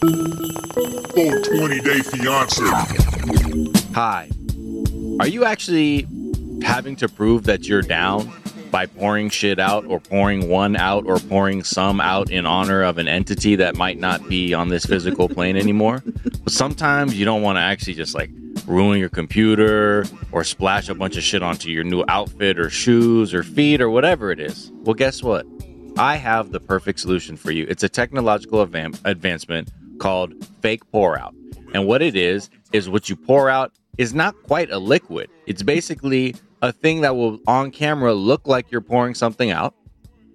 420 day fiance. Hi. Are you actually having to prove that you're down by pouring shit out or pouring one out or pouring some out in honor of an entity that might not be on this physical plane anymore? But sometimes you don't want to actually just like ruin your computer or splash a bunch of shit onto your new outfit or shoes or feet or whatever it is. Well, guess what? I have the perfect solution for you. It's a technological advan- advancement called fake pour out. And what it is, is what you pour out is not quite a liquid. It's basically a thing that will on camera look like you're pouring something out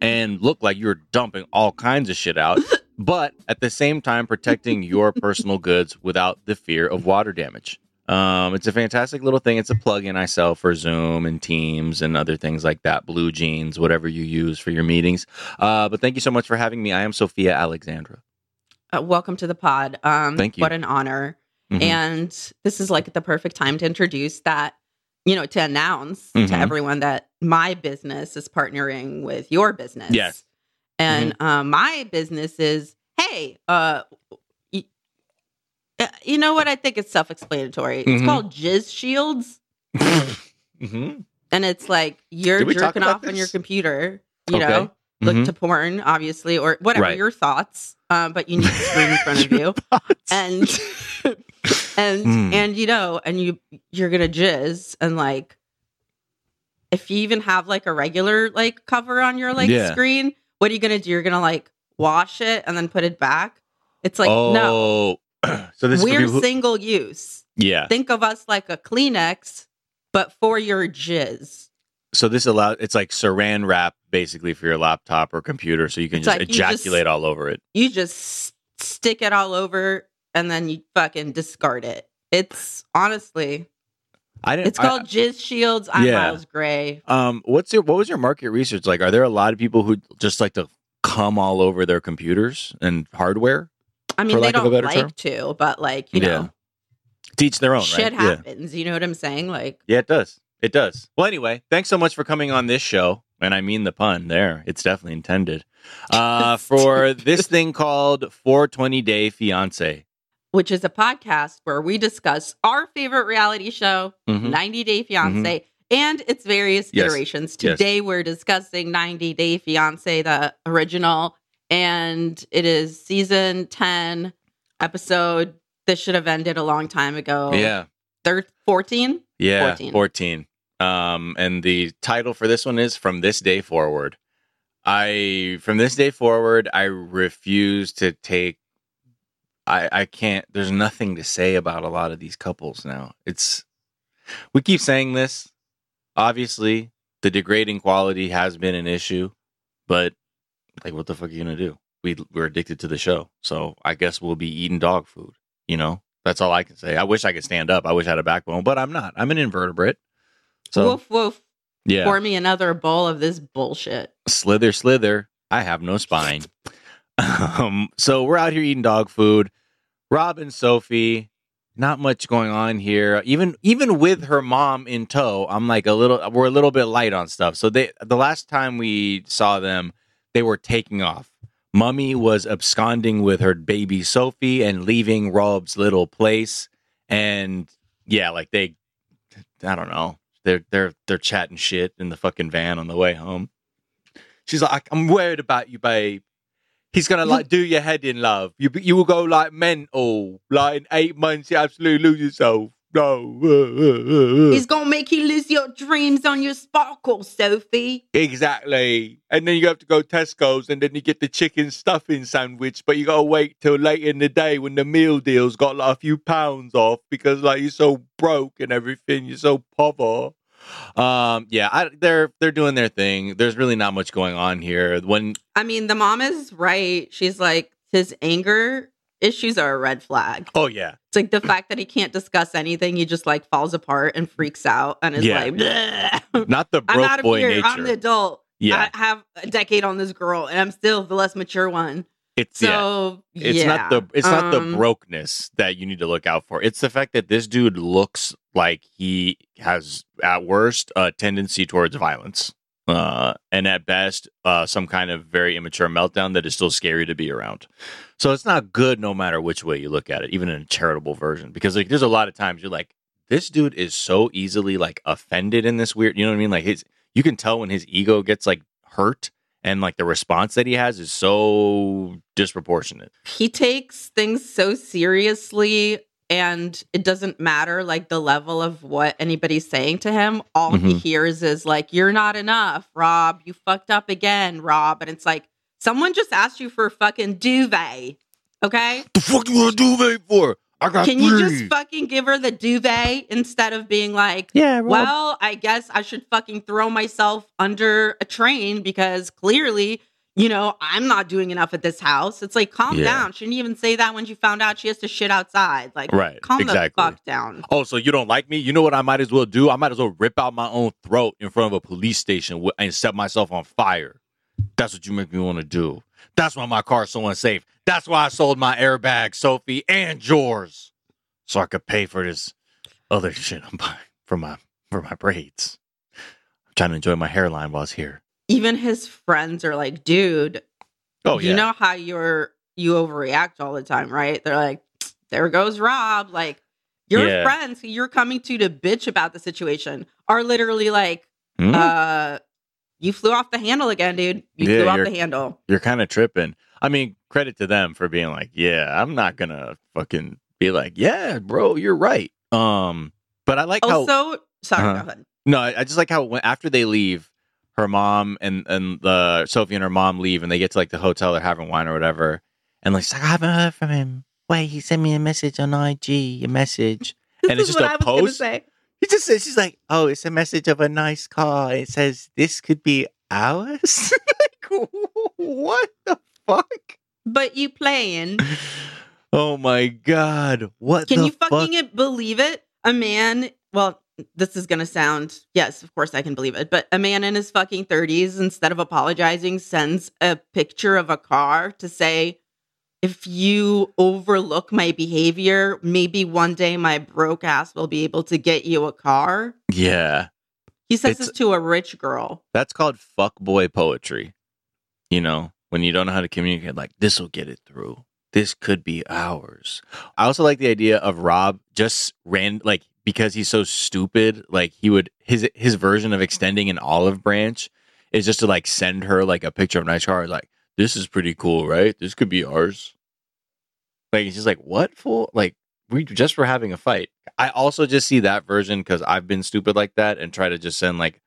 and look like you're dumping all kinds of shit out, but at the same time protecting your personal goods without the fear of water damage. Um, it's a fantastic little thing. It's a plugin I sell for Zoom and Teams and other things like that. BlueJeans, whatever you use for your meetings. Uh, but thank you so much for having me. I am Sofiya Alexandra. Uh, welcome to the pod. Um, Thank you. What an honor. Mhm. And this is like the perfect time to introduce that, you know, to announce Mhm. to everyone that my business is partnering with your business. Yes. And Mm-hmm. um, my business is, hey, uh, y- uh, you know what? I think it's self explanatory. It's Mhm. called Jizz Shields. Mhm. And it's like you're jerking off on your computer, you Okay. know, look Mhm. to porn, obviously, or whatever Right. your thoughts. Um, but you need a screen in front of you, and and Mm. and you know, and you you're gonna jizz, and like, if you even have like a regular like cover on your like Yeah. screen, what are you gonna do? You're gonna like wash it and then put it back. It's like no, oh, so this we're who- single use. yeah. Think of us like a Kleenex, but for your jizz. So this allows it's like saran wrap basically for your laptop or computer, so you can It's just like you just- ejaculate all over it. you just stick it all over and then you fucking discard it. It's honestly, I didn't. it's called Jizz Shields. I'm Yeah. Miles Gray. Um, what's your what was your market research like? Are there a lot of people who just like to come all over their computers and hardware? I mean, they lack of a don't like term? to, but like, you Yeah. know, Teach their own, shit right? Yeah. happens. You know what I'm saying? Like, Yeah, it does. It does. Well, anyway, thanks so much for coming on this show. And I mean the pun there. It's definitely intended. Uh, for this thing called 420 Day Fiance. which is a podcast where we discuss our favorite reality show, Mhm. 90 Day Fiance, and its various Yes. iterations. Yes. Today we're discussing 90 Day Fiance, the original, and it is season 10 episode. This should have ended a long time ago. Yeah. Thir- 14? Yeah. 14. 14. Um, and the title for this one is From This Day Forward. I, from this day forward, I refuse to take. I, I can't. There's nothing to say about a lot of these couples now. It's we keep saying this. Obviously, the degrading quality has been an issue, but like, what the fuck are you gonna do? We we're addicted to the show, so I guess we'll be eating dog food. You know, that's all I can say. I wish I could stand up. I wish I had a backbone, but I'm not. I'm an invertebrate. So woof, woof. Yeah. Pour me another bowl of this bullshit. slither, slither. I have no spine. um, so we're out here eating dog food. Rob and Sophie, not much going on here. Even even with her mom in tow, I'm like a little. We're a little bit light on stuff. So they the last time we saw them, they were taking off. Mummy was absconding with her baby Sophie and leaving Rob's little place. And yeah, like they, I don't know, they're they're they're chatting shit in the fucking van on the way home. She's like, I'm worried about you, babe. He's gonna like do your head in, love. You you will go like mental. Like in eight months, you absolutely lose yourself. No, uh, He's gonna make you lose your dreams on your sparkle, Sophie. exactly. And then you have to go Tesco's, and then you get the chicken stuffing sandwich, but you gotta wait till late in the day when the meal deal's got like a few pounds off because like you're so broke and everything. You're so poor. Um, yeah, I, they're they're doing their thing. There's really not much going on here. When I mean, the mom is right. She's like, his anger issues are a red flag. oh yeah, It's like the fact that he can't discuss anything. He just like falls apart and freaks out and is Yeah. like, "Bleh. not the I'm broke out of boy here. nature. I'm the adult. Yeah. I have a decade on this girl and I'm still the less mature one. it's so yeah. It's yeah. not the it's not the brokenness that you need to look out for. It's the fact that this dude looks like he has at worst a tendency towards violence. Uh, and at best, uh, some kind of very immature meltdown that is still scary to be around. So it's not good no matter which way you look at it, even in a charitable version. Because like there's a lot of times you're like, this dude is so easily like offended in this weird you know what I mean? Like his you can tell when his ego gets like hurt and like the response that he has is so disproportionate. he takes things so seriously and it doesn't matter like the level of what anybody's saying to him. All he Mhm. hears is like you're not enough rob. You fucked up again rob. And it's like someone just asked you for a fucking duvet okay? The fuck you want to do that for? I got can you just fucking give her the duvet instead of being like yeah, well i guess i should fucking throw myself under a train because clearly you know i'm not doing enough at this house it's like calm Yeah. down shouldn't even say that when you found out she has to shit outside like Right, calm exactly. the fuck down Oh, so you don't like me? You know what I might as well do? I might as well rip out my own throat in front of a police station and set myself on fire. That's what you make me want to do. That's why my car's so unsafe. That's why I sold my airbag, Sophie, and yours, so I could pay for this other shit I'm buying for my for my braids. I'm trying to enjoy my hairline while it's here. Even his friends are like dude Oh yeah, you know how you're you overreact all the time right they're like there goes rob like your Yeah. friends who you're coming to to bitch about the situation are literally like Hmm? uh you flew off the handle again dude you Yeah, flew off the handle you're kind of tripping. I mean, credit to them for being like, yeah, I'm not gonna fucking be like, yeah, bro, you're right. Um, but I like how also sorry ahead no, I I just like how when, after they leave, her mom and and the Sophie and her mom leave, and they get to like the hotel, they're having wine or whatever, and like, she's like I haven't heard from him. Wait, he sent me a message on IG, a message, and it's This is just what a I was gonna post. say. He just says, she's like, oh, it's a message of a nice car. It says this could be ours. like, what the fuck? But you playing. Oh my god! What Can you fuck? fucking believe it? A man, well, this is gonna sound yes, of course I can believe it, but a man in his fucking 30s, instead of apologizing, sends a picture of a car to say, if you overlook my behavior, maybe one day my broke ass will be able to get you a car. Yeah, He says It's- this to a rich girl. that's called fuck boy poetry. You know, when you don't know how to communicate, like this will get it through. This could be ours. I also like the idea of Rob just ran like because he's so stupid. Like he would his his version of extending an olive branch is just to like send her like a picture of nice car. Like this is pretty cool, right? This could be ours. Like it's just like what fool? Like we just were having a fight. I also just see that version because I've been stupid like that and try to just send like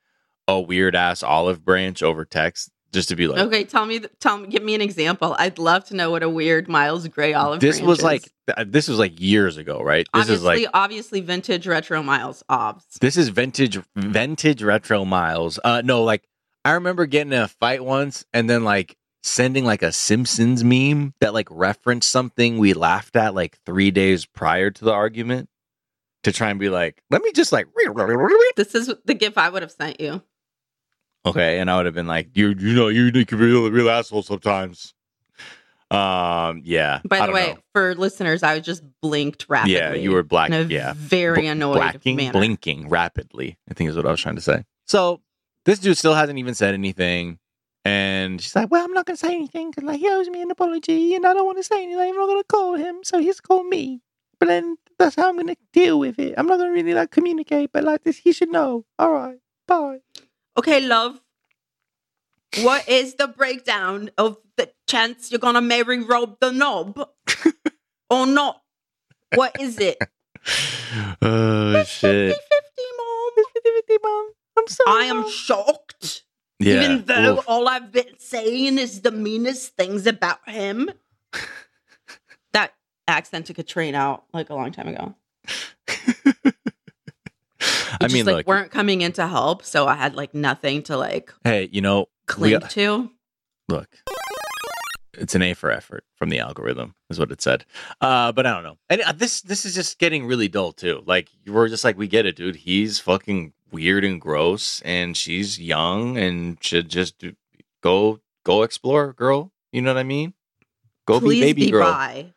a weird ass olive branch over text just to be like Okay, tell me, tell me, give me an example. I'd love to know what a weird Miles Gray olive. this was is. like this was like years ago right this obviously, is like obviously vintage retro Miles obs. this is vintage vintage retro miles uh no like i remember getting in a fight once and then like sending like a simpsons meme that like referenced something we laughed at like three days prior to the argument to try and be like let me just like This is the gif I would have sent you. Okay, and I would have been like, "You, you know, you can be a real asshole sometimes." Um, yeah. By the way, know. for listeners, I just blinked rapidly. yeah, you were black. yeah, very annoyed blacking, manner. blinking rapidly. I think is what I was trying to say. So this dude still hasn't even said anything, and she's like, "Well, I'm not gonna say anything because like he owes me an apology, and I don't want to say anything. I'm not gonna call him, so he's call me. But then that's how I'm gonna deal with it. I'm not gonna really like communicate, but like this, he should know. All right, bye." Okay, love. What is the breakdown of the chance you're gonna marry Rob the Knob or not? What is it? oh 50 shit! 50, mom. I'm sorry. I am shocked. Yeah. Even though Oof. all I've been saying is the meanest things about him. that accent took a train out like a long time ago. I mean, like look. weren't coming in to help, so I had like nothing to like Hey, you know, cling to. look, it's an A for effort from the algorithm, is what it said. Uh, but I don't know. And uh, this this is just getting really dull too. Like we're just like, we get it, dude. He's fucking weird and gross, and she's young and should just do, go go explore, girl. You know what I mean? Go Please be baby be girl. bi.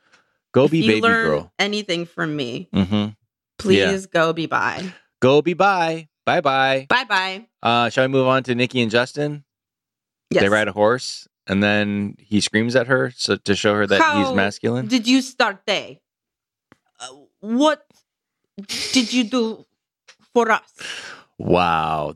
Go if be you baby girl. anything from me, Mm-hmm. please go be bi. Go be bye. Bye bye. Bye bye. Uh, shall we move on to Nikki and Justin? Yes. They ride a horse, and then he screams at her so to show her that he's masculine. Did you start day? Uh, what did you do for us? Wow.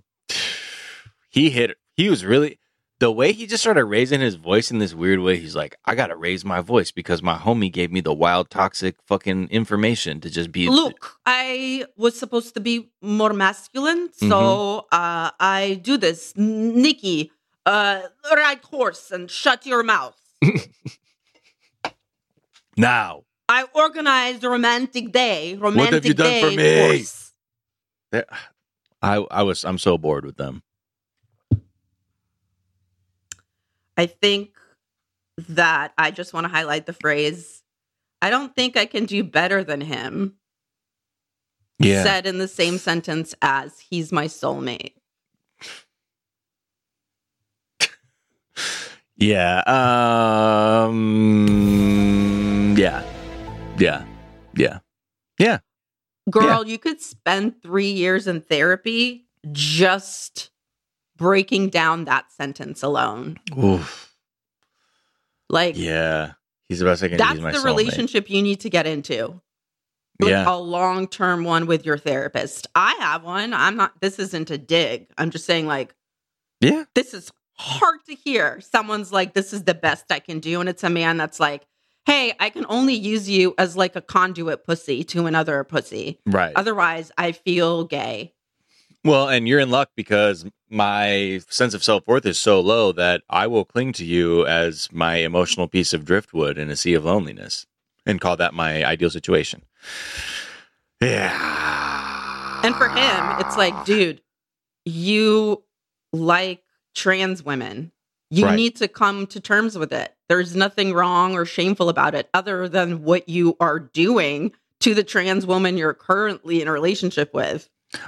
He hit he was really the way he just started raising his voice in this weird way, he's like, I gotta raise my voice because my homie gave me the wild toxic fucking information to just be Look, I was supposed to be more masculine, so Mm-hmm. uh, I do this. Nikki, uh, ride horse and shut your mouth. now. I organized a romantic day. Romantic have you done day for me? horse. I I was I'm so bored with them. I think that I just want to highlight the phrase I don't think I can do better than him. Yeah. Said in the same sentence as he's my soulmate. Yeah. Um yeah. Yeah. Yeah. Yeah. Girl, you could spend three years in therapy just breaking down that sentence alone. Oof. Like, Yeah. He's the best I can that's my the soulmate. relationship you need to get into. Like Yeah. a long term one with your therapist. I have one. I'm not, this isn't a dig. I'm just saying, like, Yeah. this is hard to hear. Someone's like, this is the best I can do. And it's a man that's like, hey, I can only use you as like a conduit pussy to another pussy. Right. Otherwise, I feel gay. Well, and you're in luck because my sense of self worth is so low that I will cling to you as my emotional piece of driftwood in a sea of loneliness and call that my ideal situation. Yeah. And for him, it's like, dude, you like trans women. You Right. need to come to terms with it. There's nothing wrong or shameful about it other than what you are doing to the trans woman you're currently in a relationship with.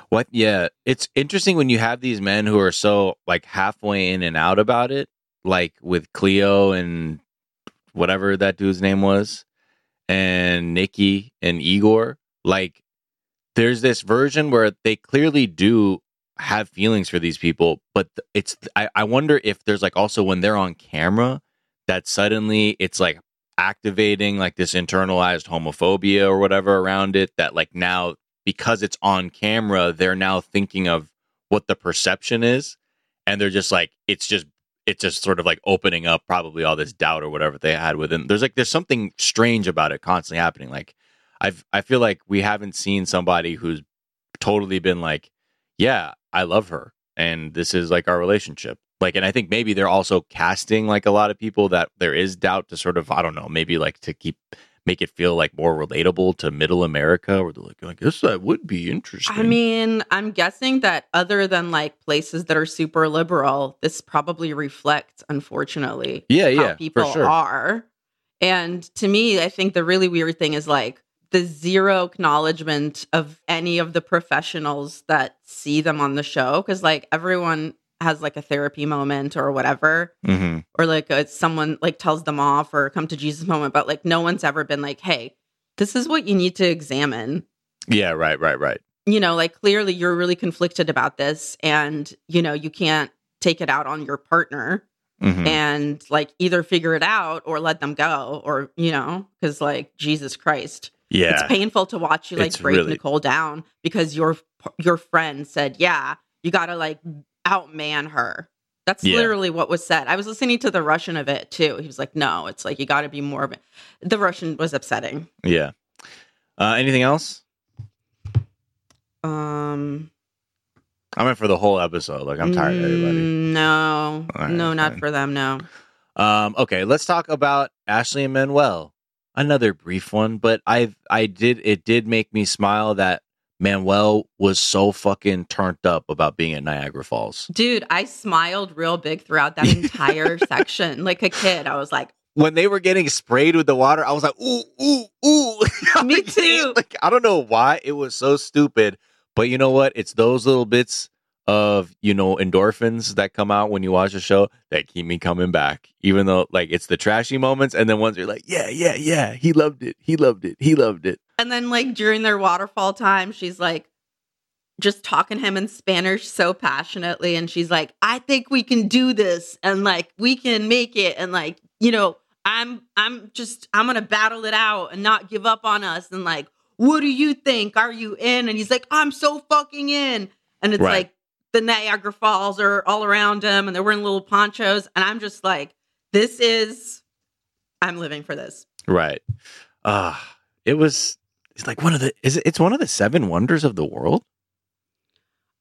What? Yeah. It's interesting when you have these men who are so like halfway in and out about it, like with Cleo and whatever that dude's name was, and Nikki and Igor. Like, there's this version where they clearly do have feelings for these people, but it's, I, I wonder if there's like also when they're on camera that suddenly it's like activating like this internalized homophobia or whatever around it that like now because it's on camera, they're now thinking of what the perception is. And they're just like, it's just, it's just sort of like opening up probably all this doubt or whatever they had within. There's like, there's something strange about it constantly happening. Like, I've, I feel like we haven't seen somebody who's totally been like, yeah, I love her. And this is like our relationship. Like, and I think maybe they're also casting like a lot of people that there is doubt to sort of, I don't know, maybe like to keep make it feel like more relatable to middle America, where they're like, I guess that would be interesting. I mean, I'm guessing that other than like places that are super liberal, this probably reflects, unfortunately, yeah, how yeah, people sure. are. And to me, I think the really weird thing is like the zero acknowledgement of any of the professionals that see them on the show. Cause like everyone has like a therapy moment or whatever, hmm or like a, someone like tells them off or come to Jesus moment, but like no one's ever been like, hey, this is what you need to examine. Yeah, right, right, right. You know, like clearly you're really conflicted about this and, you know, you can't take it out on your partner hmm and like either figure it out or let them go or, you know, because like Jesus Christ. Yeah, It's painful to watch you like It's break really- Nicole down because your your friend said, "Yeah, you got to like outman her." That's Yeah. literally what was said. I was listening to the Russian of it too. He was like, "No, it's like you got to be more of it." The Russian was upsetting. yeah. Uh, anything else? Um, I meant for the whole episode. Like I'm tired of everybody. mm, No, right, no, not fine. for them. No. Um, okay, let's talk about Ashley and Manuel. Another brief one, but I I did it did make me smile that Manuel was so fucking turned up about being at Niagara Falls. Dude, I smiled real big throughout that entire section. Like a kid, I was like, When they were getting sprayed with the water, I was like, ooh, ooh, ooh. Me too. Like I don't know why it was so stupid, but you know what? It's those little bits of you know endorphins that come out when you watch a show that keep me coming back. Even though like it's the trashy moments, and then once you're like, yeah, yeah, yeah, he loved it, he loved it, he loved it. And then like during their waterfall time, she's like just talking to him in Spanish so passionately. And she's like, I think we can do this and like we can make it. And like, you know, I'm I'm just I'm gonna battle it out and not give up on us. And like, what do you think? Are you in? And he's like, I'm so fucking in. And it's Right. like the Niagara Falls are all around him and they're wearing little ponchos. And I'm just like, this is I'm living for this. Right. Uh it was it's like one of the is it it's one of the seven wonders of the world?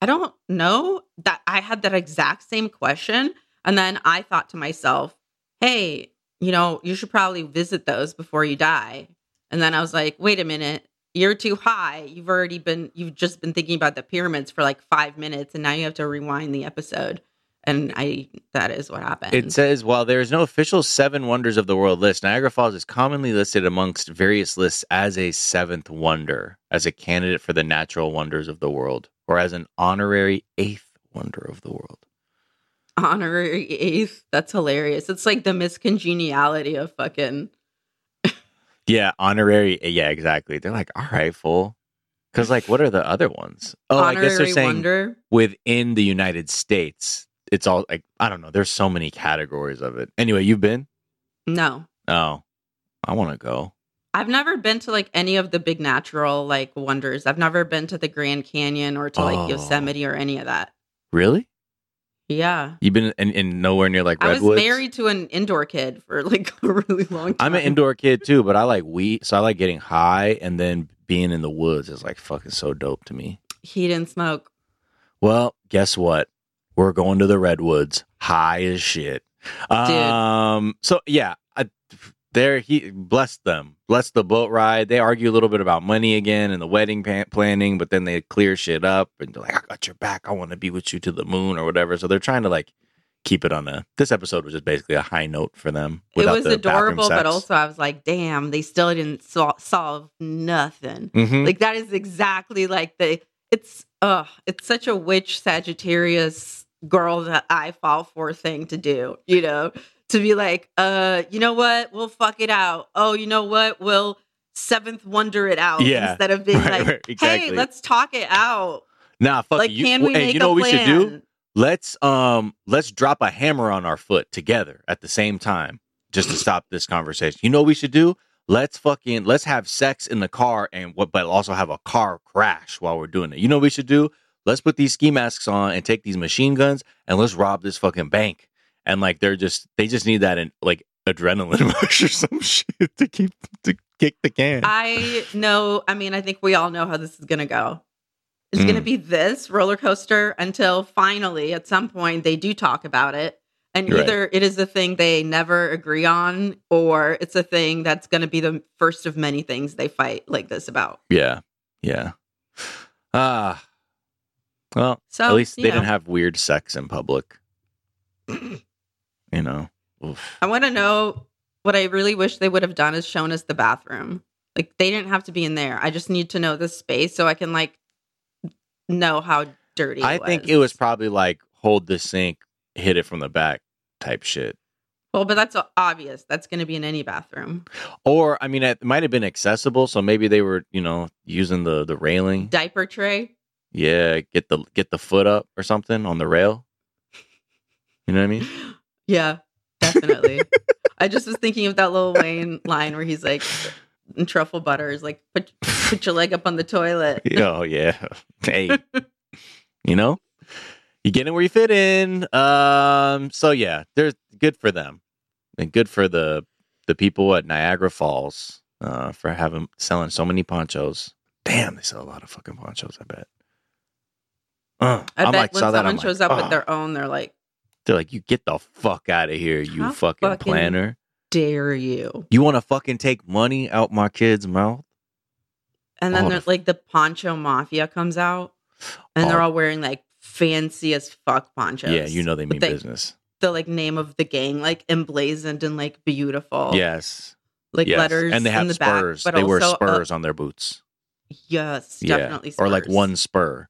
I don't know that I had that exact same question. And then I thought to myself, hey, you know, you should probably visit those before you die. And then I was like, wait a minute, you're too high. You've already been, you've just been thinking about the pyramids for like five minutes. And now you have to rewind the episode. And I, that is what happened. It says while there is no official seven wonders of the world list, Niagara Falls is commonly listed amongst various lists as a seventh wonder, as a candidate for the natural wonders of the world, or as an honorary eighth wonder of the world. honorary eighth. That's hilarious. It's like the Miss Congeniality of fucking Yeah, honorary. Yeah, exactly. They're like, all right, full. Because like, what are the other ones? Oh, I guess they're saying wonder. within the United States. It's all like I don't know. There's so many categories of it. Anyway, you've been? No. Oh, I want to go. I've never been to like any of the big natural like wonders. I've never been to the Grand Canyon or to Oh. like Yosemite or any of that. Really? Yeah. You've been in, in nowhere near like I was married to an indoor kid for like a really long time. I'm an indoor kid too, but I like weed, so I like getting high and then being in the woods is like fucking so dope to me. He didn't smoke. Well, guess what? We're going to the redwoods, high as shit. Um, so yeah, I, there he bless them, bless the boat ride. They argue a little bit about money again and the wedding pan- planning, but then they clear shit up and they're like, "I got your back. I want to be with you to the moon or whatever." So they're trying to like keep it on a. This episode was just basically a high note for them. It was the adorable, but also I was like, damn, they still didn't sol- solve nothing. Mhm. Like that is exactly like the it's uh it's such a witch Sagittarius girl that I fall for thing to do, you know, to be like, uh, you know what, we'll fuck it out. Oh, you know what, we'll seventh wonder it out Yeah. instead of being Right, like, right, hey, let's talk it out. Nah, fuck like, you. can we hey, you know what we should do? Let's um let's drop a hammer on our foot together at the same time just to stop this conversation. You know what we should do? Let's fucking let's have sex in the car and what but also have a car crash while we're doing it. You know what we should do? Let's put these ski masks on and take these machine guns and let's rob this fucking bank. And like they're just they just need that in like adrenaline rush or some shit to keep to kick the can. I know. I mean, I think we all know how this is going to go. It's going to Mm. be this roller coaster until finally, at some point, they do talk about it. And Right. either it is a thing they never agree on, or it's a thing that's going to be the first of many things they fight like this about. yeah. Yeah. Ah. Well, So At least they know, didn't have weird sex in public. you know. Oof. I want to know what I really wish they would have done is shown us the bathroom. Like they didn't have to be in there. I just need to know the space so I can like know how dirty. I think it was probably like hold the sink, hit it from the back type shit. Well, but that's obvious. That's going to be in any bathroom. Or I mean, it might have been accessible, so maybe they were, you know, using the the railing. Diaper tray. Yeah, get the get the foot up or something on the rail. You know what I mean? Yeah, definitely. I just was thinking of that Lil Wayne line where he's like, in truffle butter is like, put put your leg up on the toilet. oh yeah. Hey, you know, you get in where you fit in. Um. So yeah, there's good for them, and good for the the people at Niagara Falls uh, for having selling so many ponchos. Damn, they sell a lot of fucking ponchos. I bet. Uh, I I'm bet like, when saw that, someone I'm shows like, up with "Oh." their own, they're like, They're like, you get the fuck out of here, you fucking, fucking- planner. dare you? You want to fucking take money out my kid's mouth? And then the- like the poncho mafia comes out, and they're All- wearing like fancy as fuck ponchos. Yeah, you know they mean With business. The like name of the gang, like emblazoned and like beautiful. Yes. like yes. letters and they have the spurs. back. But they wear also, uh, spurs on their boots. yes, Yeah. definitely. Or like one spur.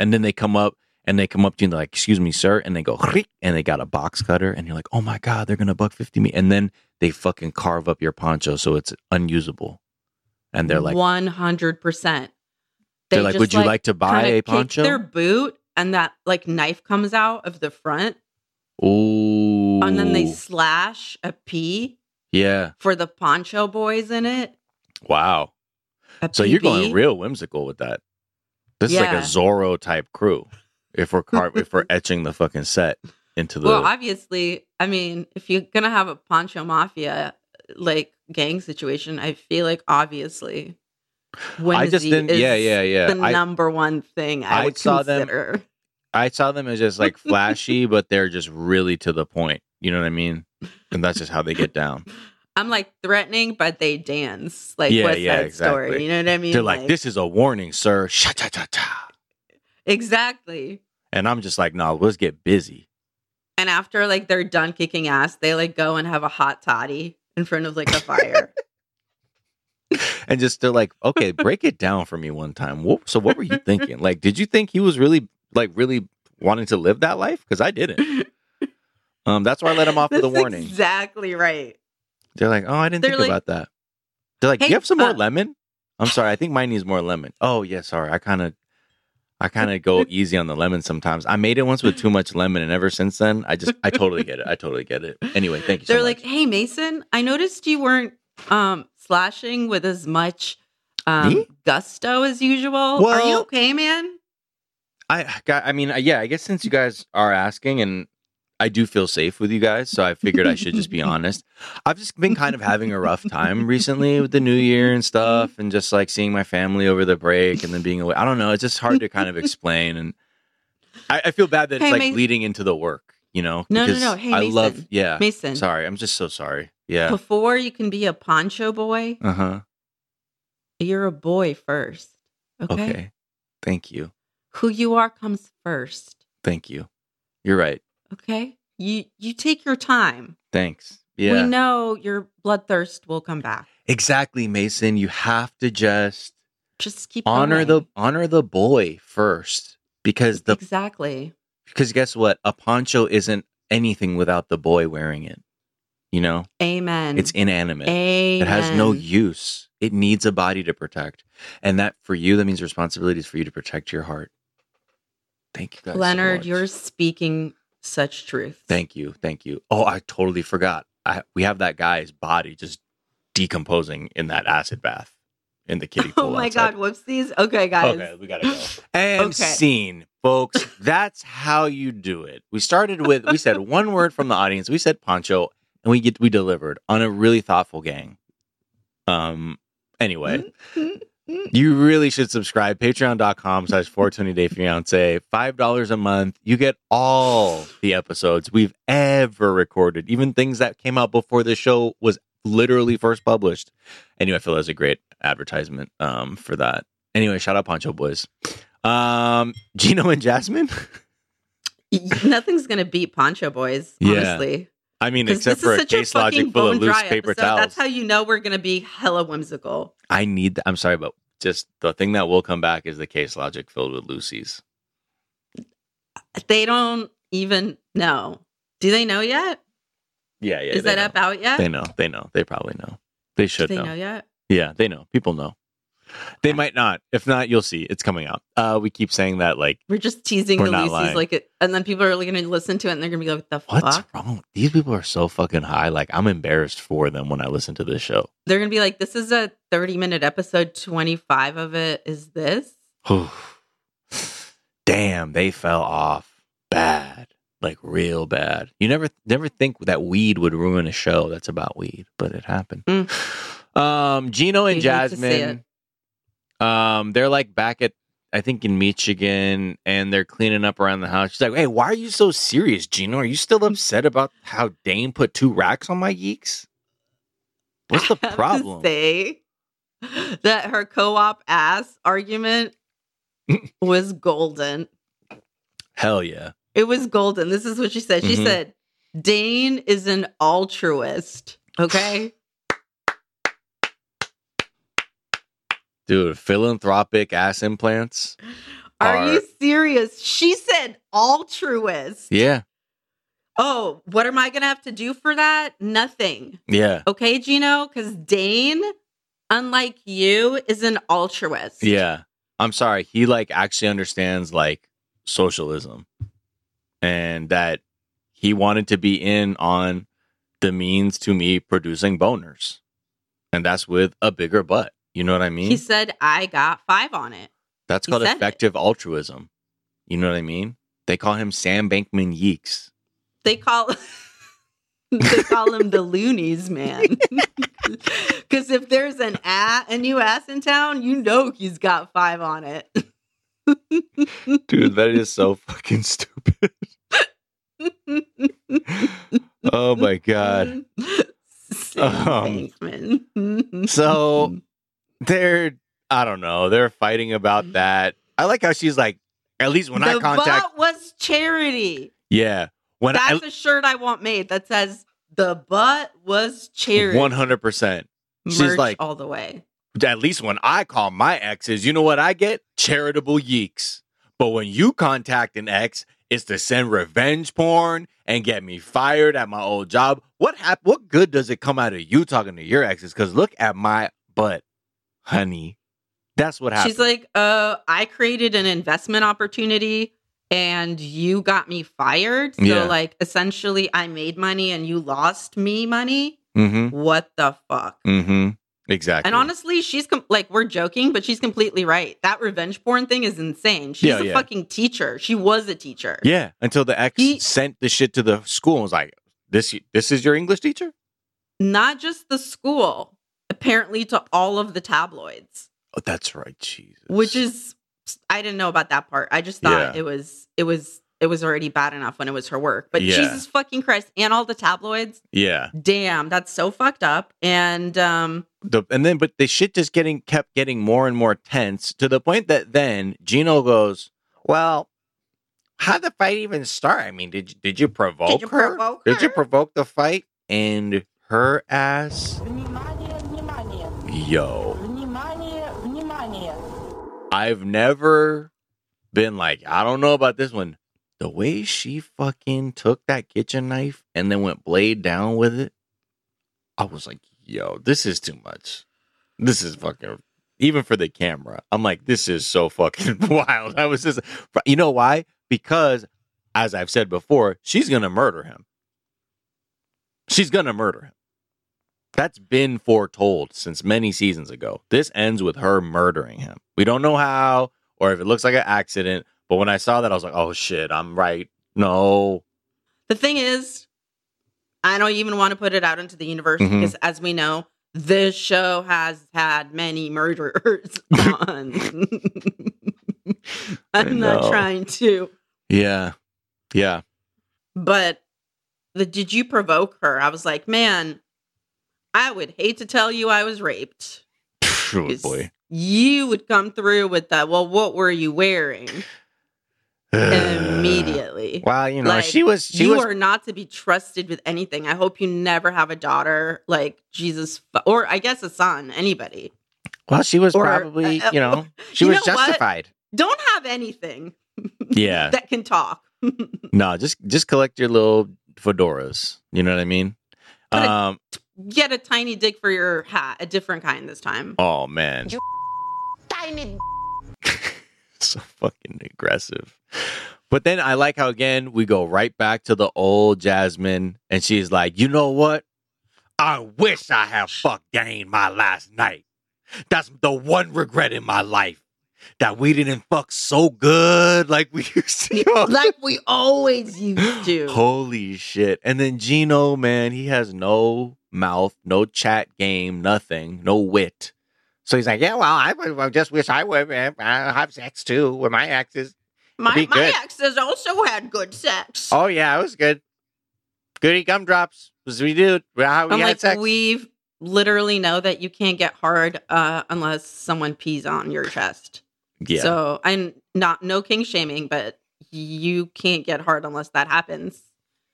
And then they come up and they come up to you and they're like, excuse me, sir. And they go, and they got a box cutter. And you're like, oh my God, they're going to buck 50 me. And then they fucking carve up your poncho so it's unusable. And they're like, one hundred percent. they're like, would you like to buy a poncho? Their boot and that like knife comes out of the front, Ooh. and then they slash a P Yeah. for the poncho boys in it. Wow. a So you're going real whimsical with that. This is like a Zorro type crew. If we're car- if we're etching the fucking set into the Well, obviously, I mean, if you're gonna have a poncho mafia like gang situation, I feel like obviously, I just didn't- is yeah, yeah, yeah. the I- number one thing I, I saw them- I saw them as just like flashy, but they're just really to the point. You know what I mean? And that's just how they get down. I'm like threatening, but they dance like Yeah, West yeah, Side exactly. Story. You know what I mean? They're like, "This is a warning, sir." Sha cha cha cha. exactly. And I'm just like, "No, let's get busy." And after like they're done kicking ass, they like go and have a hot toddy in front of like a fire. And just they're like, "Okay, break it down for me one time." What, so what were you thinking? Like, did you think he was really like really wanting to live that life? Because I didn't. Um, that's why I let him off with a warning. Exactly right. They're like, "Oh, I didn't They're think like, about that." They're like, "Do "Hey, you have some more uh, lemon?" I'm sorry, I think mine needs more lemon. Oh, yeah, sorry. I kind of I kind of go easy on the lemon sometimes. I made it once with too much lemon and ever since then, I just I totally get it. I totally get it. Anyway, thank you They're much. like, "Hey Mason, I noticed you weren't um slashing with as much um gusto as usual. Are you okay, man?" I got I mean, yeah, I guess since you guys are asking and I do feel safe with you guys, so I figured I should just be honest. I've just been kind of having a rough time recently with the new year and stuff, and just like seeing my family over the break and then being away. I don't know. It's just hard to kind of explain, and I, I feel bad that it's like Mason- bleeding into the work. You know? No, no, because no. Hey, I love. Yeah, Mason. Sorry, I'm just so sorry. Yeah. Before you can be a poncho boy, Uh huh. you're a boy first. Okay? Okay. Thank you. Who you are comes first. Thank you. You're right. Okay? You you take your time. Thanks. Yeah. We know your bloodthirst will come back. Exactly, Mason. You have to just Just keep honor going. the honor the boy first because the exactly. because guess what a poncho isn't anything without the boy wearing it you know Amen. it's inanimate Amen. it has no use it needs a body to protect and that for you that means responsibility is for you to protect your heart thank you guys so Leonard, much. you're speaking such truth. thank you thank you oh i totally forgot I, we have that guy's body just decomposing in that acid bath in the kiddie pool Oh my outside. god, whoopsies. Okay, guys. Okay, we gotta go. And Okay. scene, folks. That's how you do it. We started with we said one word from the audience. We said poncho, and we get we delivered on a really thoughtful gang. Um. Anyway, you really should subscribe. Patreon.com slash 420 Day Fiance. Five dollars a month. You get all the episodes we've ever recorded, even things that came out before the show was literally first published. Anyway, I feel that's a great advertisement um for that. Anyway, shout out Poncho Boiz. Um Gino and Jasmine. Nothing's gonna beat Poncho Boiz, Yeah. I mean, except for a such a case logic full of loose paper episode. towels. That's how you know we're gonna be hella whimsical. I need th- I'm sorry, but just the thing that will come back is the case logic filled with Lucy's. They don't even know. Do they know yet? Yeah, yeah. Is that know. up out yet? They know. They know. They probably know. They Do should they know. know yet? Yeah, they know. People know. They might not. If not, you'll see. It's coming out. Uh, we keep saying that. Like, We're just teasing We're the Lucy's like it, and then people are going to listen to it and they're going to be like, "What the what's fuck?" wrong? These people are so fucking high. Like, I'm embarrassed for them when I listen to this show. They're going to be like, "This is a thirty-minute episode. Twenty-five of it is this." Damn, they fell off bad, like real bad. You never, never think that weed would ruin a show that's about weed, but it happened. Um, Gino and You hate to see Jasmine, um, they're like back at, I think in Michigan, and they're cleaning up around the house. She's like, "Hey, why are you so serious, Gino? Are you still upset about how Dane put two racks on my yeeks? What's the I have to problem?" say that her co-op ass argument was golden. Hell yeah. It was golden. This is what she said. She Mhm. said, Dane is an altruist. Okay. Dude, philanthropic ass implants. Are, Are- you serious? She said altruist. Yeah. Oh, what am I going to have to do for that? Nothing. Yeah. Okay, Gino? Because Dane, unlike you, is an altruist. Yeah. I'm sorry. He like actually understands like socialism and that he wanted to be in on the means to me producing boners. And that's with a bigger butt. You know what I mean? He said, I got five on it. that's he called said it. effective altruism. You know what I mean? They call him Sam Bankman Yeeks. They call they call him the loonies, man. Because if there's an a, a new ass in town, you know he's got five on it. Dude, that is so fucking stupid. oh my god. Sam Um, Bankman. So they're I don't know, they're fighting about mm-hmm. that. I like how she's like, at least when the I contact butt was charity. Yeah. When I That's a shirt I want made that says the butt was charity. one hundred percent. She's Merch like all the way. at least when I call my exes, you know what I get? Charitable yeeks. But when you contact an ex, it's to send revenge porn and get me fired at my old job. What hap- What good does it come out of you talking to your exes? Because look at my butt, honey. That's what happened. She's like, uh, I created an investment opportunity and you got me fired. So, Yeah. like, essentially, I made money and you lost me money. mm-hmm. What the fuck? Mm-hmm. Exactly. And honestly, she's com- like, we're joking, but she's completely right. That revenge porn thing is insane. She's Yeah, a yeah. fucking teacher. She was a teacher. Yeah, until the ex He- sent the shit to the school and was like, "This, this is your English teacher." Not just the school, apparently to all of the tabloids. Oh, that's right, Jesus. Which is I didn't know about that part. I just thought yeah. it was it was it was already bad enough when it was her work. But yeah. Jesus fucking Christ, and all the tabloids. Yeah. Damn, that's so fucked up. And um the, and then but the shit just getting kept getting more and more tense to the point that then Gino goes, Well, how the fight even start? I mean, did did you provoke, did you her? provoke her? Did you provoke the fight? And her ass yo. I've never been like, I don't know about this one. The way she fucking took that kitchen knife and then went blade down with it, I was like, yo, this is too much. This is fucking even for the camera. I'm like, this is so fucking wild. I was just, you know why? Because as I've said before, she's gonna murder him. She's gonna murder him. That's been foretold since many seasons ago. This ends with her murdering him. We don't know how or if it looks like an accident, but when I saw that, I was like, oh shit, I'm right. No. the thing is, I don't even want to put it out into the universe Mhm. because as we know, this show has had many murderers on. I'm not trying to Yeah. Yeah. but the did you provoke her? I was like, man, I would hate to tell you I was raped. Oh boy. You would come through with that. Well, what were you wearing? Immediately. Well, you know, Like, she was she you was are not to be trusted with anything. I hope you never have a daughter like Jesus, or I guess a son. Anybody. well, she was or, probably, uh, you know, she you was know what? justified. Don't have anything Yeah. that can talk. No, just just collect your little fedoras. You know what I mean? Put a- Um. Get a tiny dick for your hat, a different kind this time. Oh man, You Tiny so fucking aggressive. But then I like how again we go right back to the old Jasmine, and she's like, "You know what? I wish I had fucked Dane my last night. That's the one regret in my life that we didn't fuck so good like we used to." like we always used to. Holy shit! And then Gino, man, he has no mouth, no chat game, nothing, no wit. So he's like, "Yeah, well, I, would- I just wish I would have sex too with my exes." My, my exes also had good sex. Oh yeah, it was good. Goody gumdrops. Was we do how we I'm had like, sex. we literally know that you can't get hard uh, unless someone pees on your chest. Yeah, So I'm not no king shaming, but you can't get hard unless that happens.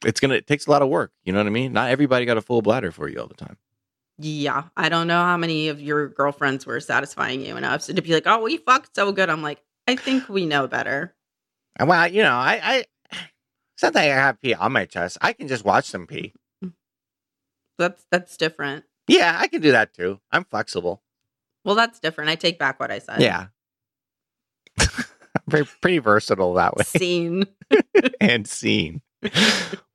it's gonna. It takes a lot of work. You know what I mean? Not everybody got a full bladder for you all the time. Yeah, I don't know how many of your girlfriends were satisfying you enough so to be like, "Oh, we fucked so good." I'm like, I think we know better. And Well, you know, I, I it's not that I have pee on my chest. I can just watch them pee. Mm. That's that's different. Yeah, I can do that too. I'm flexible. Well, that's different. I take back what I said. Yeah. Very pretty versatile that way. Scene. and scene.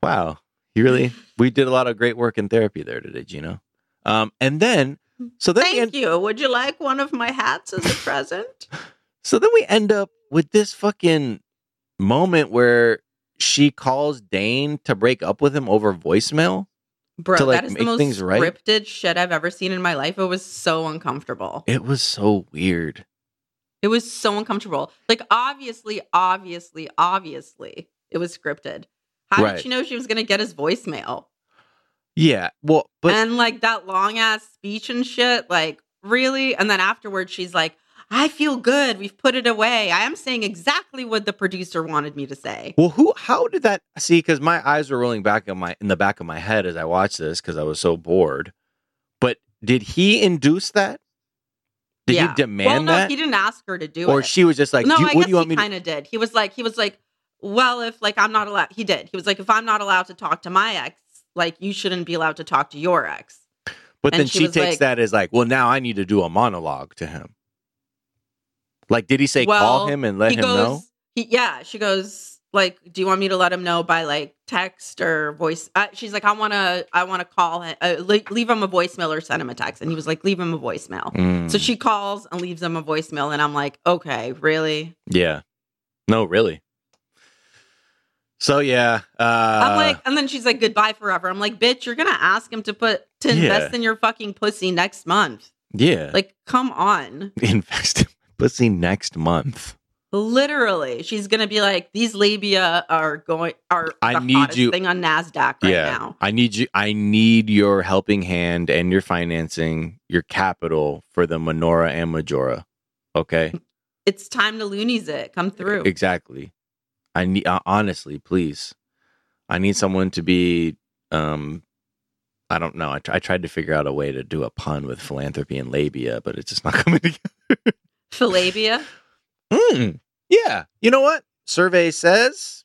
wow. You really we did a lot of great work in therapy there today, Gino. Um and then so then Thank end, you. Would you like one of my hats as a present? so then we end up with this fucking moment where she calls Dane to break up with him over voicemail. Bro, To, like, that is the most things right? scripted shit I've ever seen in my life. It was so uncomfortable. It was so weird. It was so uncomfortable. Like, obviously, obviously, obviously, it was scripted. How Right. did she know she was going to get his voicemail? Yeah. Well, but and like that long ass speech and shit. Like, really? And then afterwards, she's like, I feel good. We've put it away. I am saying exactly what the producer wanted me to say. Well, who? How did that? See, because my eyes were rolling back in my in the back of my head as I watched this because I was so bored. But did he induce that? Did Yeah. you demand well, no, that, he didn't ask her to do or it. Or she was just like, no, do, I "What guess do you want he kind of did. He was like, he was like, well, if like I'm not allowed, he did. He was like, if I'm not allowed to talk to my ex, like you shouldn't be allowed to talk to your ex. But and then she she takes like- that as like, well, now I need to do a monologue to him. Like, did he say call him and let him goes, know? He, yeah, she goes like, do you want me to let him know by like text or voice? Uh, she's like, I want to, I want to call him, uh, le- leave him a voicemail or send him a text. And he was like, leave him a voicemail. Mm, So she calls and leaves him a voicemail, and I'm like, okay, really? yeah, no, really. So yeah, uh, I'm like, and then she's like, goodbye forever. I'm like, bitch, you're gonna ask him to put to invest Yeah. in your fucking pussy next month. yeah, Like, come on. invest in pussy next month. Literally, she's gonna be like, these labia are going are I the need hottest you- thing on Nasdaq right yeah, now. I need you. I need your helping hand and your financing, your capital for the Minora and Majora. Okay, It's time to loonies it. Come through. exactly. I need uh, honestly, please. I need someone to be. um I don't know. I, tr- I tried to figure out a way to do a pun with philanthropy and labia, but it's just not coming together. Philabia. Mm, yeah. You know what? Survey says.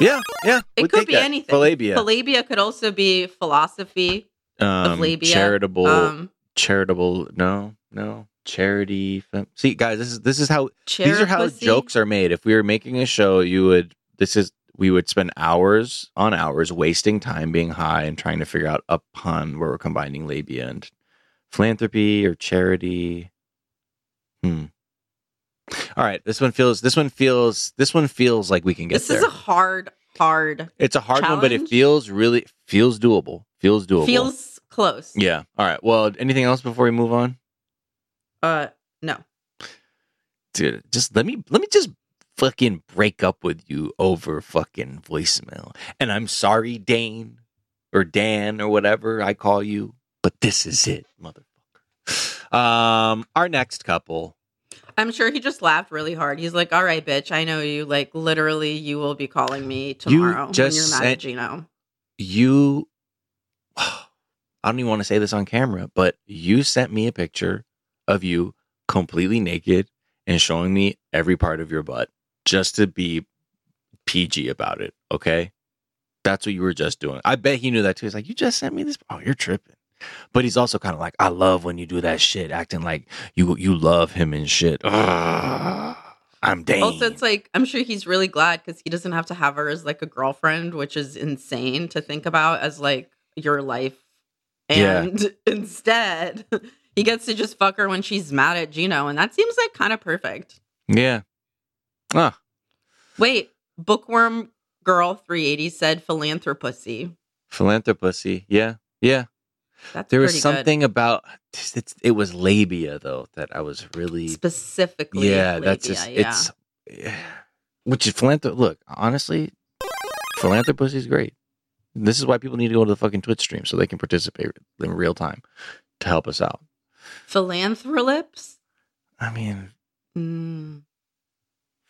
Yeah, yeah. It could be that. anything. Philabia. Philabia could also be philosophy um, of labia. charitable, Um, charitable. No, no charity. See, guys, this is this is how chair these are how jokes are made. If we were making a show, you would. This is we would spend hours on hours wasting time being high and trying to figure out a pun where we're combining labia and philanthropy or charity. Hmm. All right, this one feels. This one feels. This one feels like we can get This there. is a hard, hard. it's a hard one, but it feels really feels doable. Feels doable. Feels close. Yeah. All right. Well, anything else before we move on? Uh, no. Dude, just let me let me just fucking break up with you over fucking voicemail. And I'm sorry, Dane or Dan or whatever I call you, but this is it, motherfucker. Um, our next couple. I'm sure he just laughed really hard. He's like, "All right, bitch, I know you. Like, literally, you will be calling me tomorrow just when you're mad at Gino." You I don't even want to say this on camera, but you sent me a picture of you completely naked and showing me every part of your butt just to be PG about it. Okay, that's what you were just doing. I bet he knew that too. He's like, you just sent me this. Oh, you're tripping. But he's also kind of like, I love when you do that shit, acting like you you love him and shit. Ugh, I'm dang. Also, it's like I'm sure he's really glad because he doesn't have to have her as like a girlfriend, which is insane to think about as like your life. Yeah. And instead, he gets to just fuck her when she's mad at Gino, and that seems like kind of perfect. yeah. Ah, Wait, bookworm girl 380 said philanthropusy. philanthropy. Yeah, yeah. That's There was something about it's, it was labia though that I was really specifically. yeah. that's just yeah. it's which is philanthrop. Look, honestly, philanthropy is great. This is why people need to go to the fucking Twitch stream so they can participate in real time to help us out. philanthropips. I mean, Mm.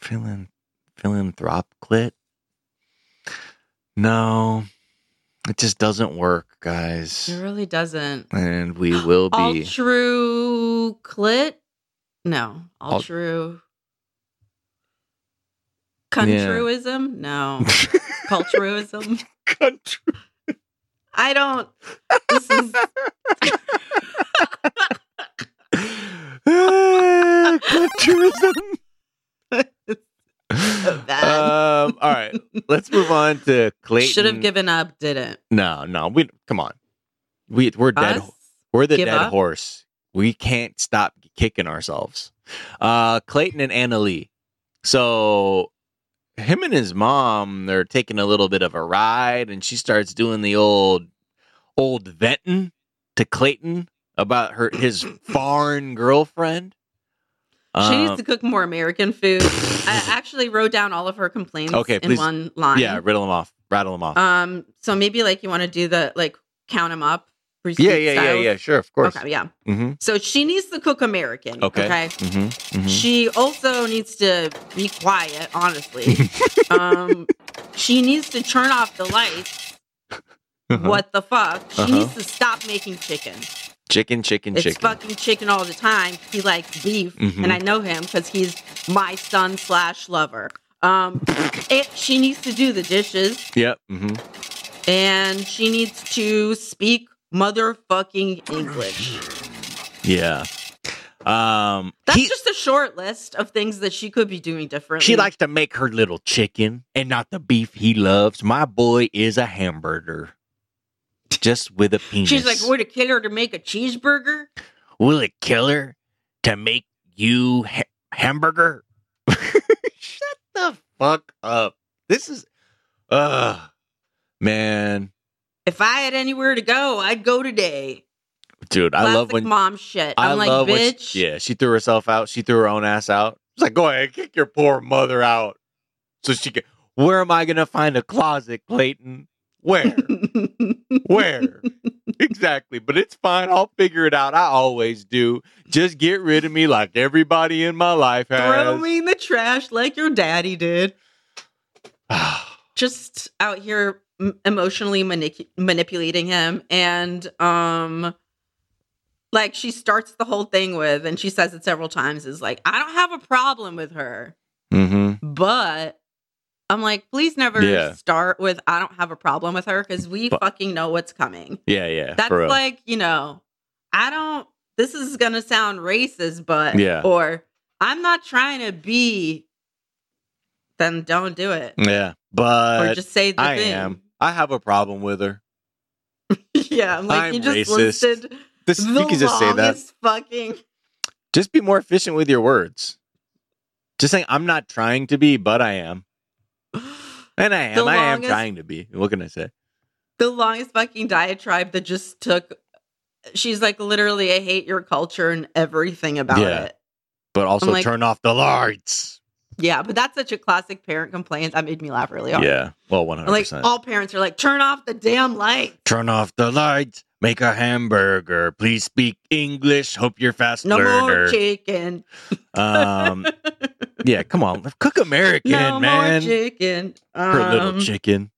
philan philanthropclit. No, it just doesn't work, guys. It really doesn't. And we will be All true clit? No. All Al- true. Contruism? No. Culturism? Country. I don't. This is. Ah, Countryism. Um, all right, let's move on to Clayton. Should have given up, didn't. No, no, we come on. We we're dead. Us? We're the give dead up? horse. We can't stop kicking ourselves. Uh, Clayton and Anali. So him and his mom, they're taking a little bit of a ride, and she starts doing the old, old venting to Clayton about her his foreign girlfriend. She needs Um, to cook more American food. I actually wrote down all of her complaints Okay, in please. one line. yeah, riddle them off, rattle them off. Um. So maybe like you want to do the like count them up. yeah, yeah, yeah, yeah. Sure, of course. Okay. Yeah. Mm-hmm. So she needs to cook American. Okay. Okay. Mm-hmm. mm-hmm. She also needs to be quiet, honestly. um, she needs to turn off the lights. Uh-huh. What the fuck? She Uh-huh. needs to stop making chicken. Chicken, chicken, It's chicken. fucking chicken all the time. He likes beef, Mhm. and I know him because he's my son slash lover. Um, it, she needs to do the dishes, Yep. Mm-hmm. and she needs to speak motherfucking English. Yeah. Um. That's he- just a short list of things that she could be doing differently. She likes to make her little chicken and not the beef he loves. My boy is a hamburger. Just with a penis. She's like, would it kill her to make a cheeseburger? Will it kill her to make you ha- hamburger? Shut the fuck up. This is, uh, man, If I had anywhere to go, I'd go today. dude, I love when mom shit. I I'm like, love bitch. she, yeah, she threw herself out. She threw her own ass out. It's like, go ahead, kick your poor mother out, so she can. Where am I gonna find a closet, Clayton? Where? Where? exactly. But it's fine. I'll figure it out. I always do. Just get rid of me like everybody in my life has. Throw me in the trash like your daddy did. Just out here m- emotionally manic- manipulating him. And, um, like she starts the whole thing with, and she says it several times, is like, I don't have a problem with her, mm-hmm. but I'm like, please never Yeah. start with, I don't have a problem with her because we But- fucking know what's coming. Yeah, yeah. That's like, you know, I don't, this is going to sound racist, but, Yeah. or I'm not trying to be, then don't do it. yeah. But or just say the I thing. am. I have a problem with her. yeah, I'm like, I'm you just racist. listed This the you can just say that. fucking. Just be more efficient with your words. Just saying, I'm not trying to be, but I am, and I am. The I am trying to be. What can I say? the longest fucking diatribe that just took. She's like, literally, I hate your culture and everything about Yeah. it. But also like- turn off the lights. Yeah, but that's such a classic parent complaint. That made me laugh really hard. Yeah. Well, one hundred Like percent. all parents are like, turn off the damn light. Turn off the lights. Make a hamburger. Please speak English. Hope you're fast No learner. more chicken. um. Yeah. Come on. Cook American, no man. more chicken. Her little Um, chicken.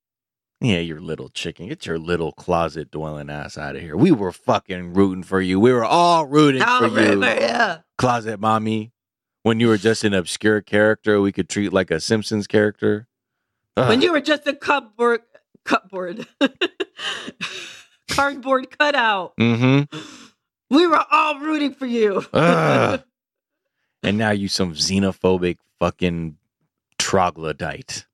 Yeah, your little chicken. Get your little closet dwelling ass out of here. We were fucking rooting for you. We were all rooting for you. yeah. Closet mommy. When you were just an obscure character, we could treat like a Simpsons character. when you were just a cupboard, cupboard, cardboard cutout. Mm-hmm. We were all rooting for you. And now you some xenophobic fucking troglodyte.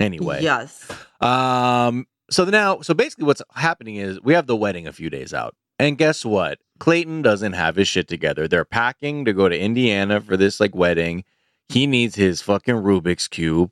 Anyway. Yes. Um. So now, so basically, what's happening is we have the wedding a few days out, and guess what? Clayton doesn't have his shit together. They're packing to go to Indiana for this like wedding. He needs his fucking Rubik's cube.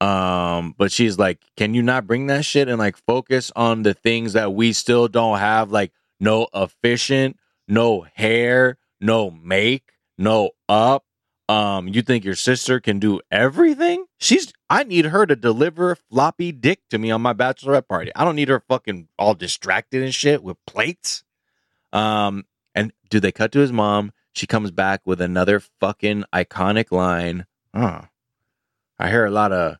Um, but she's like, "Can you not bring that shit and like focus on the things that we still don't have? Like, no efficient, no hair, no make, no up. Um, you think your sister can do everything? She's I need her to deliver floppy dick to me on my bachelorette party. I don't need her fucking all distracted and shit with plates. Um, and do they cut to his mom? She comes back with another fucking iconic line. Oh, I hear a lot of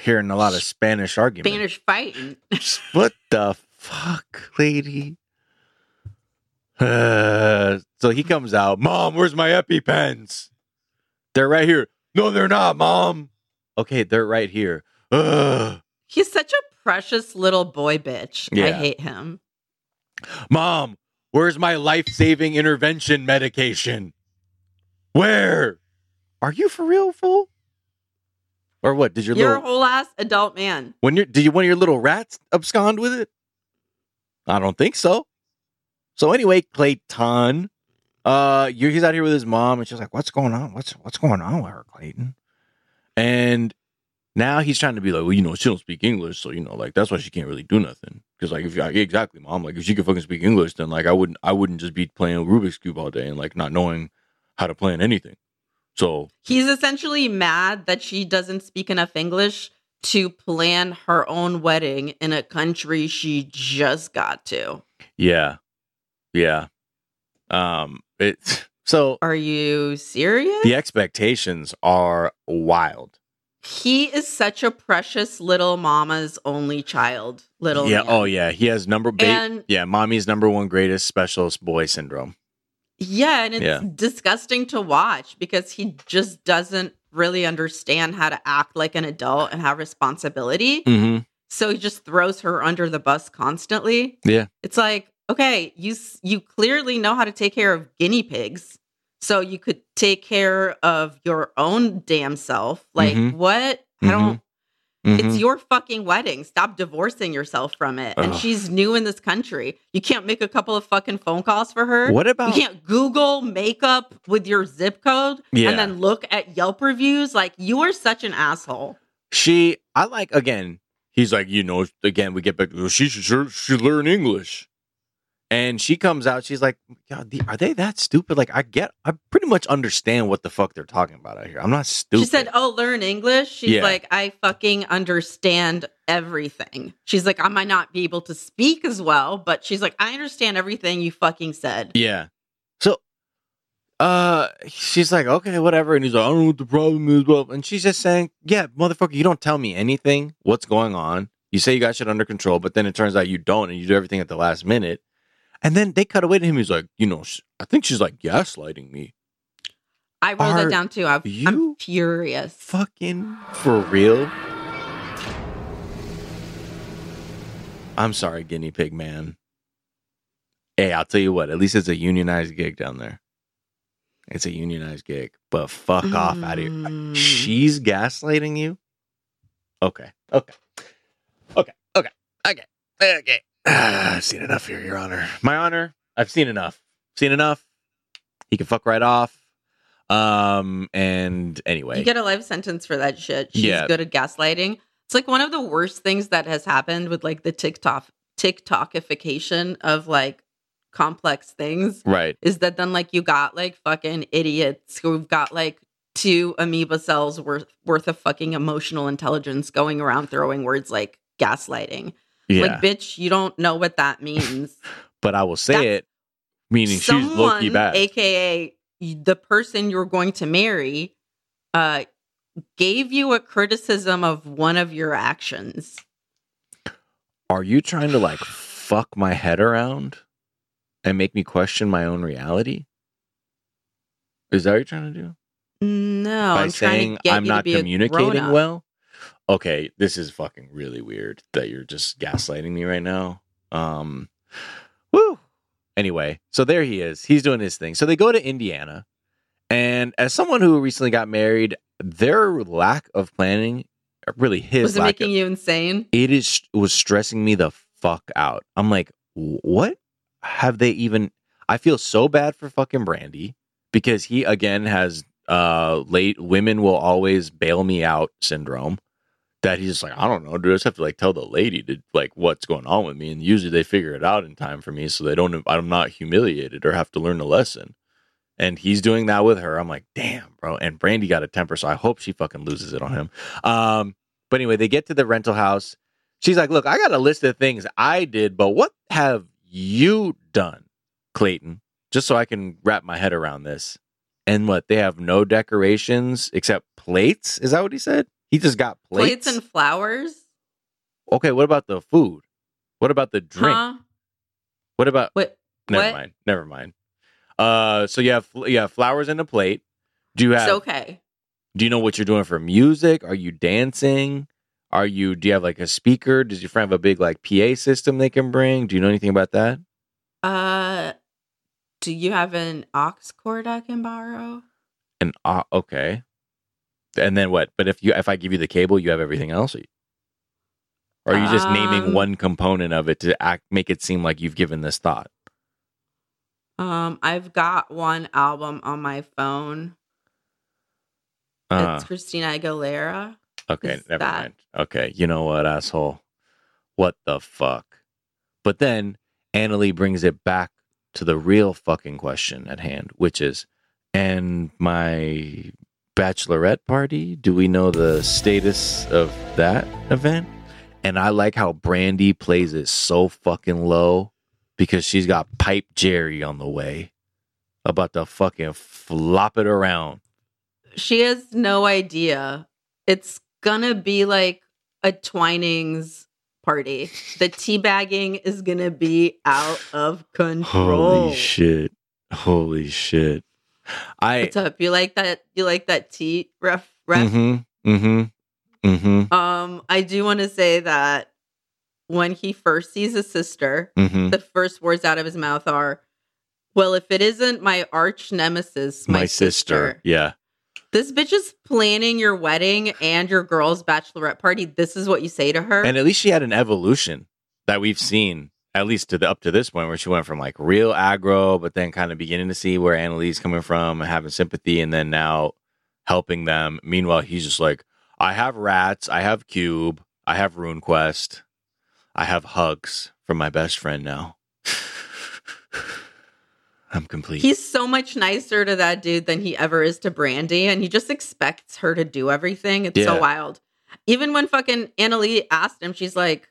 hearing a lot of Spanish arguments. Spanish fighting. What the fuck, lady? Uh, so he comes out, Mom, where's my EpiPens? They're right here. No, they're not, Mom. Okay, they're right here. Ugh. He's such a precious little boy bitch. I hate him. Mom, where's my life saving intervention medication? Where? Are you for real, fool? Or what? Did your You're little a whole ass adult man. when you did you one of your little rats abscond with it? I don't think so. So anyway, Clayton, uh, he's out here with his mom, and she's like, "What's going on? What's what's going on with her, Clayton?" And now he's trying to be like, "Well, you know, she don't speak English, so you know, like that's why she can't really do nothing." Because like, if you exactly, mom, like if she could fucking speak English, then like I wouldn't, I wouldn't just be playing Rubik's cube all day and like not knowing how to plan anything. So He's essentially mad that she doesn't speak enough English to plan her own wedding in a country she just got to. yeah, yeah, um, it's so Are you serious? the expectations are wild. He is such a precious little mama's only child. Little yeah. man. Oh yeah. He has number. Ba- And- yeah. Mommy's number one greatest specialist boy syndrome. Yeah, and it's Yeah. disgusting to watch because he just doesn't really understand how to act like an adult and have responsibility. Mm-hmm. So he just throws her under the bus constantly. Yeah. It's like, okay, you you clearly know how to take care of guinea pigs. So you could take care of your own damn self. Like Mhm. what? I Mhm. don't Mm-hmm. it's your fucking wedding. Stop divorcing yourself from it. And she's new in this country. You can't make a couple of fucking phone calls for her. What about? You can't Google makeup with your zip code Yeah. and then look at Yelp reviews. Like you are such an asshole. She. I like again. He's like, you know, again, we get back. She should should learn English. And she comes out. She's like, God, are they that stupid? Like, I get. I pretty much understand what the fuck they're talking about out here. I'm not stupid. She said, "Oh, learn English." She's Yeah. like, "I fucking understand everything." She's like, "I might not be able to speak as well, but she's like, I understand everything you fucking said." Yeah. So, uh, she's like, okay, whatever. And he's like, I don't know what the problem is. Well, and she's just saying, yeah, motherfucker, you don't tell me anything. What's going on? You say you got shit under control, but then it turns out you don't, and you do everything at the last minute. And then they cut away to him. He's like, you know, I think she's like gaslighting me. I wrote Are it down too. I'm, I'm furious. Fucking for real? I'm sorry, guinea pig man. Hey, I'll tell you what, at least it's a unionized gig down there. It's a unionized gig, but fuck off out of here. Mm. She's gaslighting you? Okay. Okay. Okay. Okay. Okay. Okay. Ah, I've seen enough here, Your Honor. My Honor, I've seen enough. Seen enough. He can fuck right off. Um, and anyway. You get a life sentence for that shit. She's Yeah. good at gaslighting. It's like one of the worst things that has happened with like the TikTok TikTokification of like complex things right. is that then like you got like fucking idiots who've got like two amoeba cells worth worth of fucking emotional intelligence going around throwing words like gaslighting. Yeah. Like bitch, you don't know what that means. but I will say That's- it, meaning she's low Someone, key bad. aka the person you're going to marry, uh, gave you a criticism of one of your actions. Are you trying to like fuck my head around and make me question my own reality? Is that what you're trying to do? No, By I'm trying saying to get I'm you not to be communicating well? Okay, this is fucking really weird that you're just gaslighting me right now. Um, woo. Anyway, so there he is. He's doing his thing. So they go to Indiana, and as someone who recently got married, their lack of planning, really his Was it making of, you insane? it is was stressing me the fuck out. I'm like, what have they even? I feel so bad for fucking Brandy because he again has uh late women will always bail me out syndrome. That he's just like, I don't know, dude. I just have to like tell the lady to like what's going on with me, and usually they figure it out in time for me, so they don't. I'm not humiliated or have to learn a lesson. And he's doing that with her. I'm like, damn, bro. And Brandy got a temper, so I hope she fucking loses it on him. Um, but anyway, they get to the rental house. She's like, Look, I got a list of things I did, but what have you done, Clayton? Just so I can wrap my head around this. And what? They have no decorations except plates? Is that what he said? He just got plates. Plates and flowers? okay, what about the food? What about the drink? Huh? What about What? Never what? mind. Never mind. Uh so you have you have flowers in a plate. Do you have It's okay. do you know what you're doing for music? Are you dancing? Are you do you have like a speaker? Does your friend have a big like PA system they can bring? Do you know anything about that? Uh, do you have an aux cord I can borrow? An uh, okay. And then what? But if you if I give you the cable, you have everything else. Or are you just naming Um, one component of it to act make it seem like you've given this thought? Um, I've got one album on my phone. Uh, it's Christina Aguilera. okay, is never that- mind. Okay, you know what, asshole? What the fuck? But then Anali brings it back to the real fucking question at hand, which is, and my bachelorette party? Do we know the status of that event? And I like how Brandy plays it so fucking low because she's got Pipe Jerry on the way, about to fucking flop it around. She has no idea. It's gonna be like a Twinings party. The teabagging is gonna be out of control. Holy shit! Holy shit! I What's up? You like that? You like that tea ref? Ref? Mm-hmm. Mm-hmm. Mm-hmm. Um, I do want to say that when he first sees his sister, Mm-hmm. the first words out of his mouth are, "Well, if it isn't my arch nemesis, my, My sister. Yeah. This bitch is planning your wedding and your girl's bachelorette party. This is what you say to her. And at least she had an evolution that we've seen, at least to the up to this point, where she went from like real aggro, but then kind of beginning to see where Anali's coming from and having sympathy, and then now helping them. Meanwhile, he's just like, I have rats, I have cube, I have RuneQuest, I have hugs from my best friend now. I'm complete. He's so much nicer to that dude than he ever is to Brandy, and he just expects her to do everything. It's Yeah. so wild. Even when fucking Anali asked him, she's like,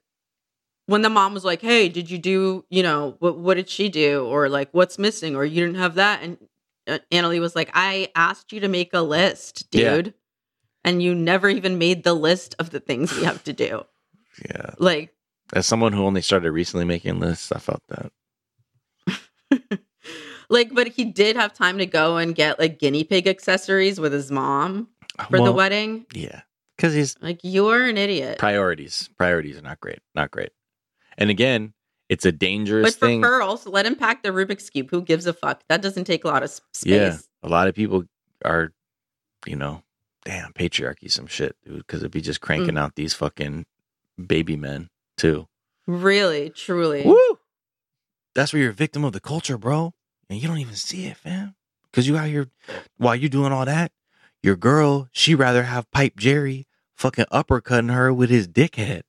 when the mom was like, "Hey, did you do? You know, what? What did she do? Or like, what's missing? Or you didn't have that?" And uh, Anali was like, "I asked you to make a list, Yeah. dude, and you never even made the list of the things we have to do. yeah. Like, As someone who only started recently making lists, I felt that. like, but he did have time to go and get like guinea pig accessories with his mom for the wedding. Yeah. Because he's Like, you're an idiot. priorities. Priorities are not great. Not great. And again, it's a dangerous But for thing. pearls, let him pack the Rubik's cube. Who gives a fuck? That doesn't take a lot of space. yeah. A lot of people are, you know, damn patriarchy, some shit, dude. Because it'd be just cranking Mm. out these fucking baby men too. Really, truly. Woo! That's where you're a victim of the culture, bro. And you don't even see it, fam. Because you out here, while you're doing all that, your girl, she rather have Pipe Jerry fucking uppercutting her with his dickhead.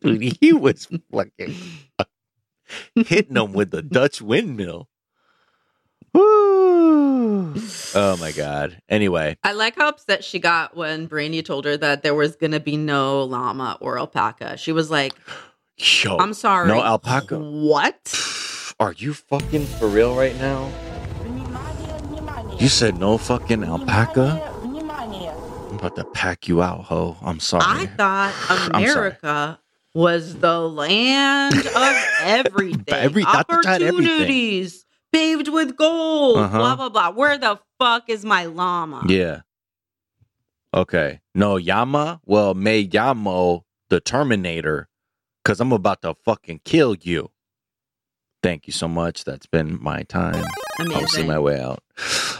Dude, he was fucking hitting them with the Dutch windmill. Woo! Oh my god. Anyway, I like how upset she got when Brandy told her that there was going to be no llama or alpaca. She was like, yo, I'm sorry. No alpaca. What? Are you fucking for real right now? You said no fucking alpaca? About to pack you out, ho. I'm sorry. I thought. America was the land of everything. Every-. Opportunities paved with gold. Uh-huh. Blah blah blah. Where the fuck is my llama? yeah. Okay. No, Yama? Well, may Yamo the Terminator because I'm about to fucking kill you. Thank you so much. That's been my time. I'll see my way out.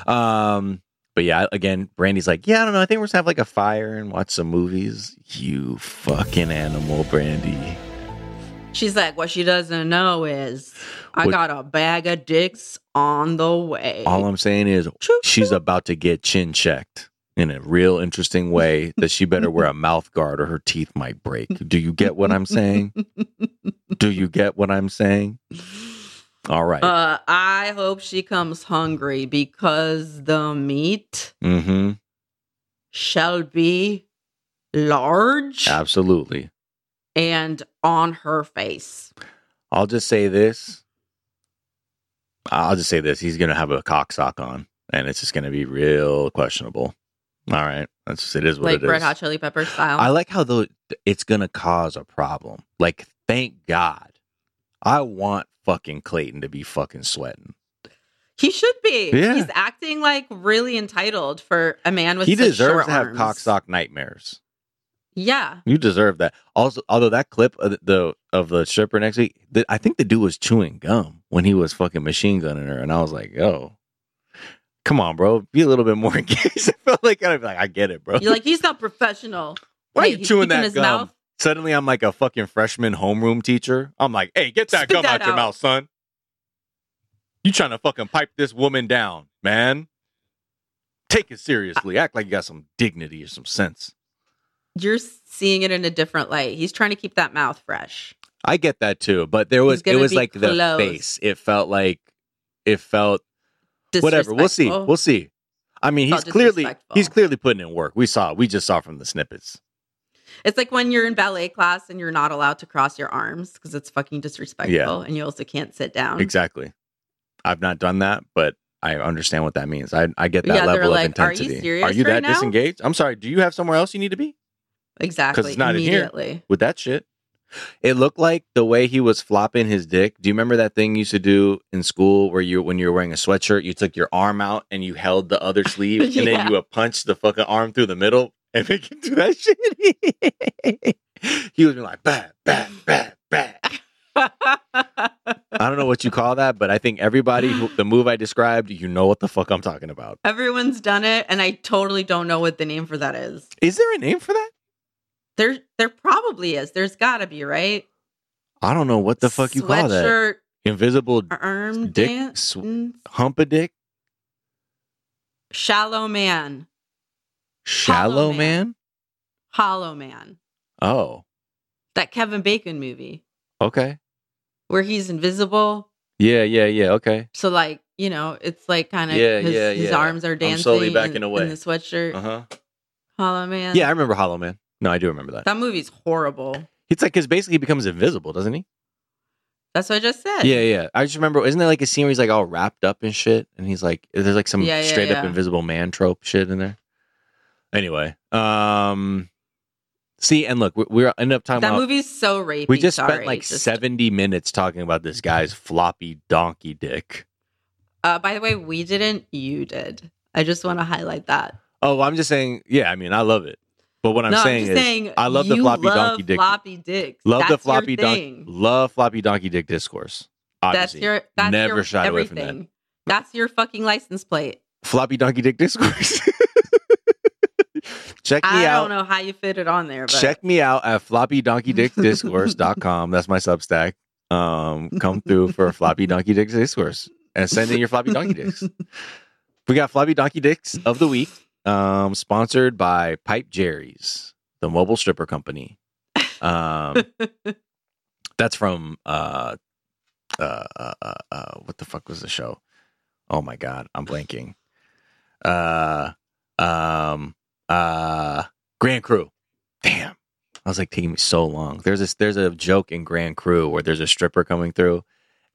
Um, but yeah, again, Brandy's like, yeah, I don't know. I think we're just gonna have like a fire and watch some movies. You fucking animal, Brandy. She's like, what she doesn't know is I What- got a bag of dicks on the way. All I'm saying is Choo she's about to get chin checked in a real interesting way that she better wear a mouth guard or her teeth might break. Do you get what I'm saying? Do you get what I'm saying? All right. Uh, I hope she comes hungry because the meat mm-hmm. shall be large Absolutely. and on her face. I'll just say this. I'll just say this. He's gonna have a cock sock on, and it's just gonna be real questionable. All right, that's just, it is what it is. like it is. Red Hot Chili Pepper style. I like how though it's gonna cause a problem. Like, thank God. I want fucking Clayton to be fucking sweating. he should be. Yeah. He's acting like really entitled for a man with he deserves to have arms. cock sock nightmares. Yeah. You deserve that. Also, although that clip of the, of the stripper next week, the, I think the dude was chewing gum when he was fucking machine gunning her, and I was like, "Yo, come on, bro, be a little bit more engaged." I felt like I'd be like, "I get it, bro." You're like, he's not professional. Why are you chewing that his gum? mouth- Suddenly, I'm like a fucking freshman homeroom teacher. I'm like, "Hey, get that Spit gum that out your mouth, son." You trying to fucking pipe this woman down, man? Take it seriously. Act like you got some dignity or some sense. You're seeing it in a different light. He's trying to keep that mouth fresh. I get that too, but there was it was like the face. It felt like it felt whatever. We'll see. We'll see. I mean, he's clearly he's clearly putting in work. We saw we just saw from the snippets. It's like when you're in ballet class and you're not allowed to cross your arms because it's fucking disrespectful, Yeah. and you also can't sit down. Exactly. I've not done that, but I understand what that means. I I get that Yeah, level like, of "Are you intensity. are you that now?" disengaged? I'm sorry. Do you have somewhere else you need to be Exactly. Because it's not in here. With that shit? It looked like the way he was flopping his dick. Do you remember that thing you used to do in school where you, when you were wearing a sweatshirt, you took your arm out and you held the other sleeve, and then you would punch the fucking arm through the middle and make him do that shit. he was like, bad, bad, bad, bad. I don't know what you call that, but I think everybody who the move I described, you know what the fuck I'm talking about. Everyone's done it, and I totally don't know what the name for that is. Is there a name for that? There, there probably is. There's got to be, right? I don't know what the fuck you call that. Sweatshirt, Invisible arm dick, dance, sw- hump a dick, shallow man, shallow man. man. hollow man. Oh, That Kevin Bacon movie okay. where he's invisible. Yeah, yeah, yeah. Okay. So like, you know, it's like kind of Yeah, his, yeah, his yeah. arms are dancing. I'm slowly backing in, away. in the sweatshirt. Uh huh. Hollow man. Yeah, I remember Hollow Man. No, I do remember that. That movie's horrible. It's like because basically he becomes invisible, doesn't he? That's what I just said. Yeah, yeah. I just remember, isn't there like a scene where he's like all wrapped up in shit, and he's like, there's like some Yeah, yeah, straight up invisible man trope shit in there. Anyway, um, see, and look, we, we're ended up talking That about. movie's so rapey. we just sorry. spent like Just- seventy minutes talking about this guy's floppy donkey dick. Uh, by the way, we didn't. You did. I just want to highlight that. Oh, I'm just saying. Yeah, I mean, I love it, but what I'm no, saying I'm is, saying. I love the floppy love donkey dick. Floppy dicks. love That's the floppy donkey. Love floppy donkey dick discourse. That's your. That's Never your shied away from that. That's your fucking license plate. floppy donkey dick discourse. Check me I out. don't know how you fit it on there, but Check me out at floppydonkeydickdiscourse.com. That's my Substack. Um, come through for floppy donkey dick discourse and send in your floppy donkey dicks. We got floppy donkey dicks of the week, um, sponsored by Pipe Jerry's, the mobile stripper company. Um, that's from uh, uh, uh, uh, uh, what the fuck was the show? Oh my god, I'm blanking. Uh, um, uh, Grand Crew. Damn, I was like taking me so long. There's this, there's a joke in Grand Crew where there's a stripper coming through,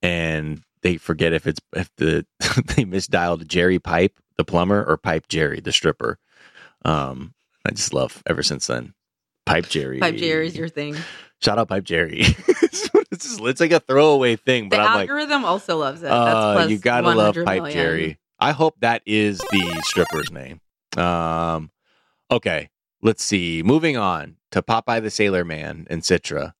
and they forget if it's if the they misdialed Jerry Pipe, the plumber, or Pipe Jerry, the stripper. Um, I just love ever since then. Pipe Jerry. Pipe Jerry's your thing. Shout out Pipe Jerry. it's, just, it's like a throwaway thing, but the I'm like, algorithm also loves it. uh, plus you gotta love Pipe million. Jerry. I hope that is the stripper's name. Um, Okay, let's see. Moving on to Popeye the Sailor Man and Citra.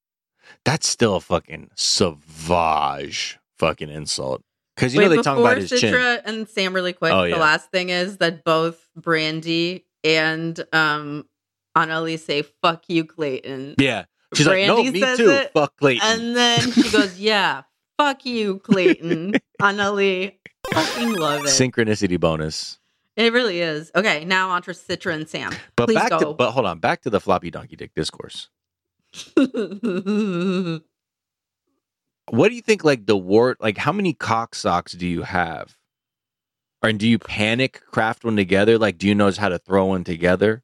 That's still a fucking savage fucking insult. Because you Wait, know they talk about his chin. Citra and Sam really quick. Oh, yeah. The last thing is that both Brandy and um Anali say "fuck you, Clayton," Yeah. She's like, no, Brandy me too. it, Fuck Clayton. and then she goes, "Yeah, fuck you, Clayton." Anali, fucking love it. Synchronicity bonus. It really is. Okay, now on to Citra and Sam. But Please back to but hold on, back to the floppy donkey dick discourse. What do you think like the wart like how many cock socks do you have? Or do you panic craft one together? Like do you know how to throw one together?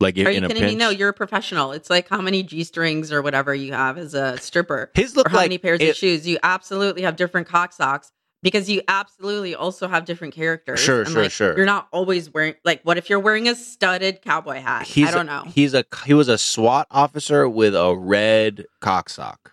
Like if Are in you a kidding pinch? me? No, you're a professional. It's like how many G strings or whatever you have as a stripper, His or look how like many pairs it- of shoes. You absolutely have different cock socks because you absolutely also have different characters. Sure, And, sure, like, sure. You're not always wearing like what if you're wearing a studded cowboy hat? He's I don't a, know. He's a he was a SWAT officer with a red cock sock.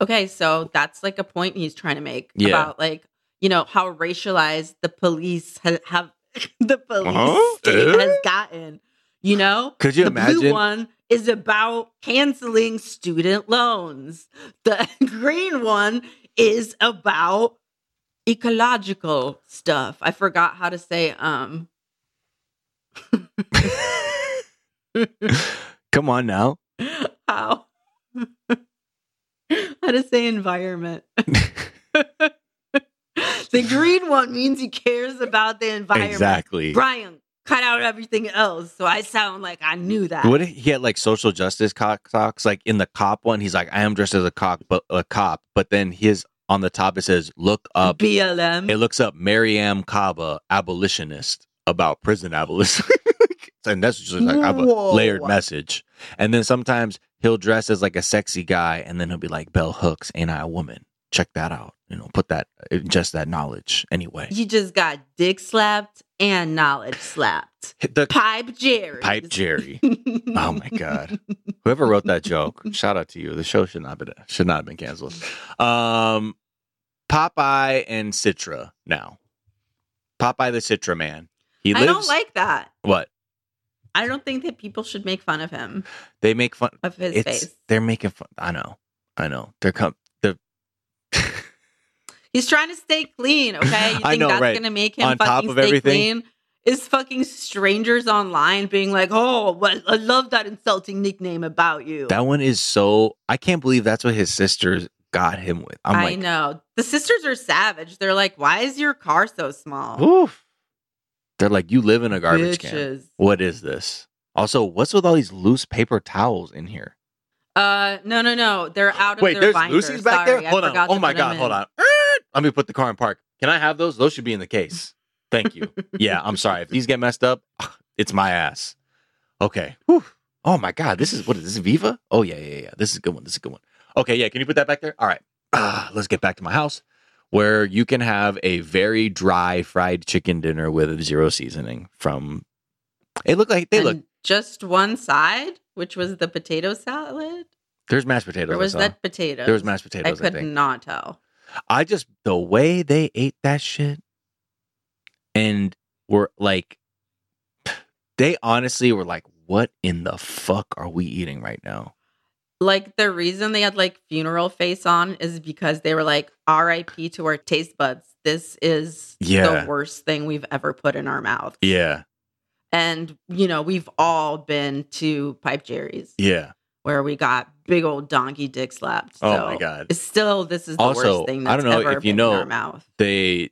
Okay, so that's like a point he's trying to make Yeah. about like you know how racialized the police ha- have the police Uh-huh. state Eh? has gotten. You know, Could you the imagine? blue one is about canceling student loans. The green one is about ecological stuff. I forgot how to say um Come on now. how how to say environment. the green one means he cares about the environment. Exactly. Brian, cut out everything else. So I sound like I knew that. What if he had like social justice cock socks? Like in the cop one, he's like, I am dressed as a cop, but a cop. But then his on the top it says, look up. BLM. It looks up Mariame Kaba, abolitionist, about prison abolition. and that's just like I have a layered message. And then sometimes he'll dress as like a sexy guy, and then he'll be like, Bell Hooks, ain't I a woman? Check that out. You know, put that, just that knowledge anyway. you just got dick slapped and knowledge slapped. The Pipe Jerry. Pipe Jerry. Oh my god! Whoever wrote that joke, shout out to you. The show should not been should not have been canceled. Um, Popeye and Citra now. Popeye the Citra man. He I don't like that. what I don't think that people should make fun of him, they make fun. of his It's face. they're making fun. I know. I know. They're come. The He's trying to stay clean, okay? You think I know, that's right. gonna make him On top of stay everything. clean? Is fucking strangers online being like, "Oh, well, I love that insulting nickname about you." that one is so. I can't believe that's what his sisters got him with. I'm I like, know the sisters are savage. They're like, "Why is your car so small?" oof. They're like, you live in a garbage can. What is this? Also, what's with all these loose paper towels in here? Uh, no, no, no. They're out of Wait, their there's binder. Lucy's back Sorry, there. I Hold on. Oh my god, hold on. Let me put the car in park. Can I have those? Those should be in the case. Thank you. yeah, I'm sorry if these get messed up. It's my ass. Okay. Whew. Oh my god, this is what is this? Viva? Oh yeah, yeah, yeah. This is a good one. This is a good one. Okay, yeah. Can you put that back there? All right. Ah, let's get back to my house where you can have a very dry fried chicken dinner with zero seasoning from. It looked like they And look. just one side, which was the potato salad, There's mashed potatoes. or I was that potatoes? There was mashed potatoes. I, could think. not tell. I just the way they ate that shit and were like they honestly were like, What in the fuck are we eating right now? Like the reason they had like funeral face on is because they were like, "R.I.P. to our taste buds. This is Yeah. the worst thing we've ever put in our mouth." Yeah. And you know, we've all been to Pipe Jerry's Yeah. where we got big old donkey dick slapped. Oh my God. It's still this is the Also, worst thing I don't know ever if you know- our mouth. They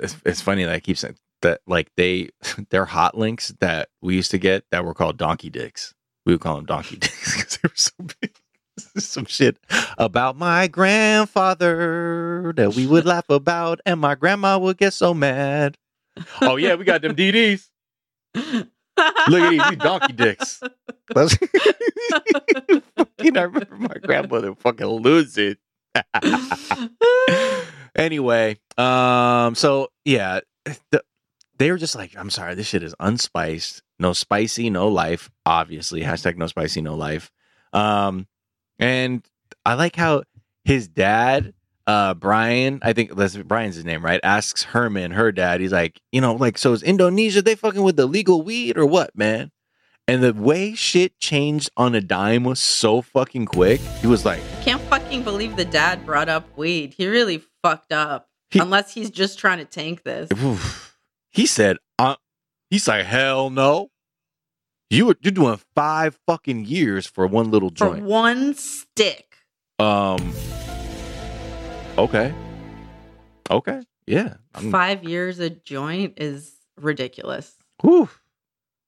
it's, it's funny that I keep saying that like they their hot links that we used to get that were called donkey dicks. We would call them donkey dicks because they were so big. Some shit about my grandfather that we would laugh about, and my grandma would get so mad. Oh yeah, we got them DDs. Look at these, these donkey dicks. Fucking, I remember my grandmother fucking lose it. anyway, um, so yeah, the, they were just like, I'm sorry, this shit is unspiced, no spicy, no life. Obviously, hashtag no spicy, no life. Um, and I like how his dad, uh, Brian, I think that's Brian's his name, right? Asks Herman, her dad, he's like, you know, like, so is Indonesia they fucking with the legal weed or what, man? And the way shit changed on a dime was so fucking quick. He was like, Can't fucking believe the dad brought up weed. He really fucked up. He- Unless he's just trying to tank this. He said, uh, he's like, hell no. You were, you're doing five fucking years for one little joint. For one stick. Um. Okay. Okay. Yeah. I'm, Five years a joint is ridiculous. woo.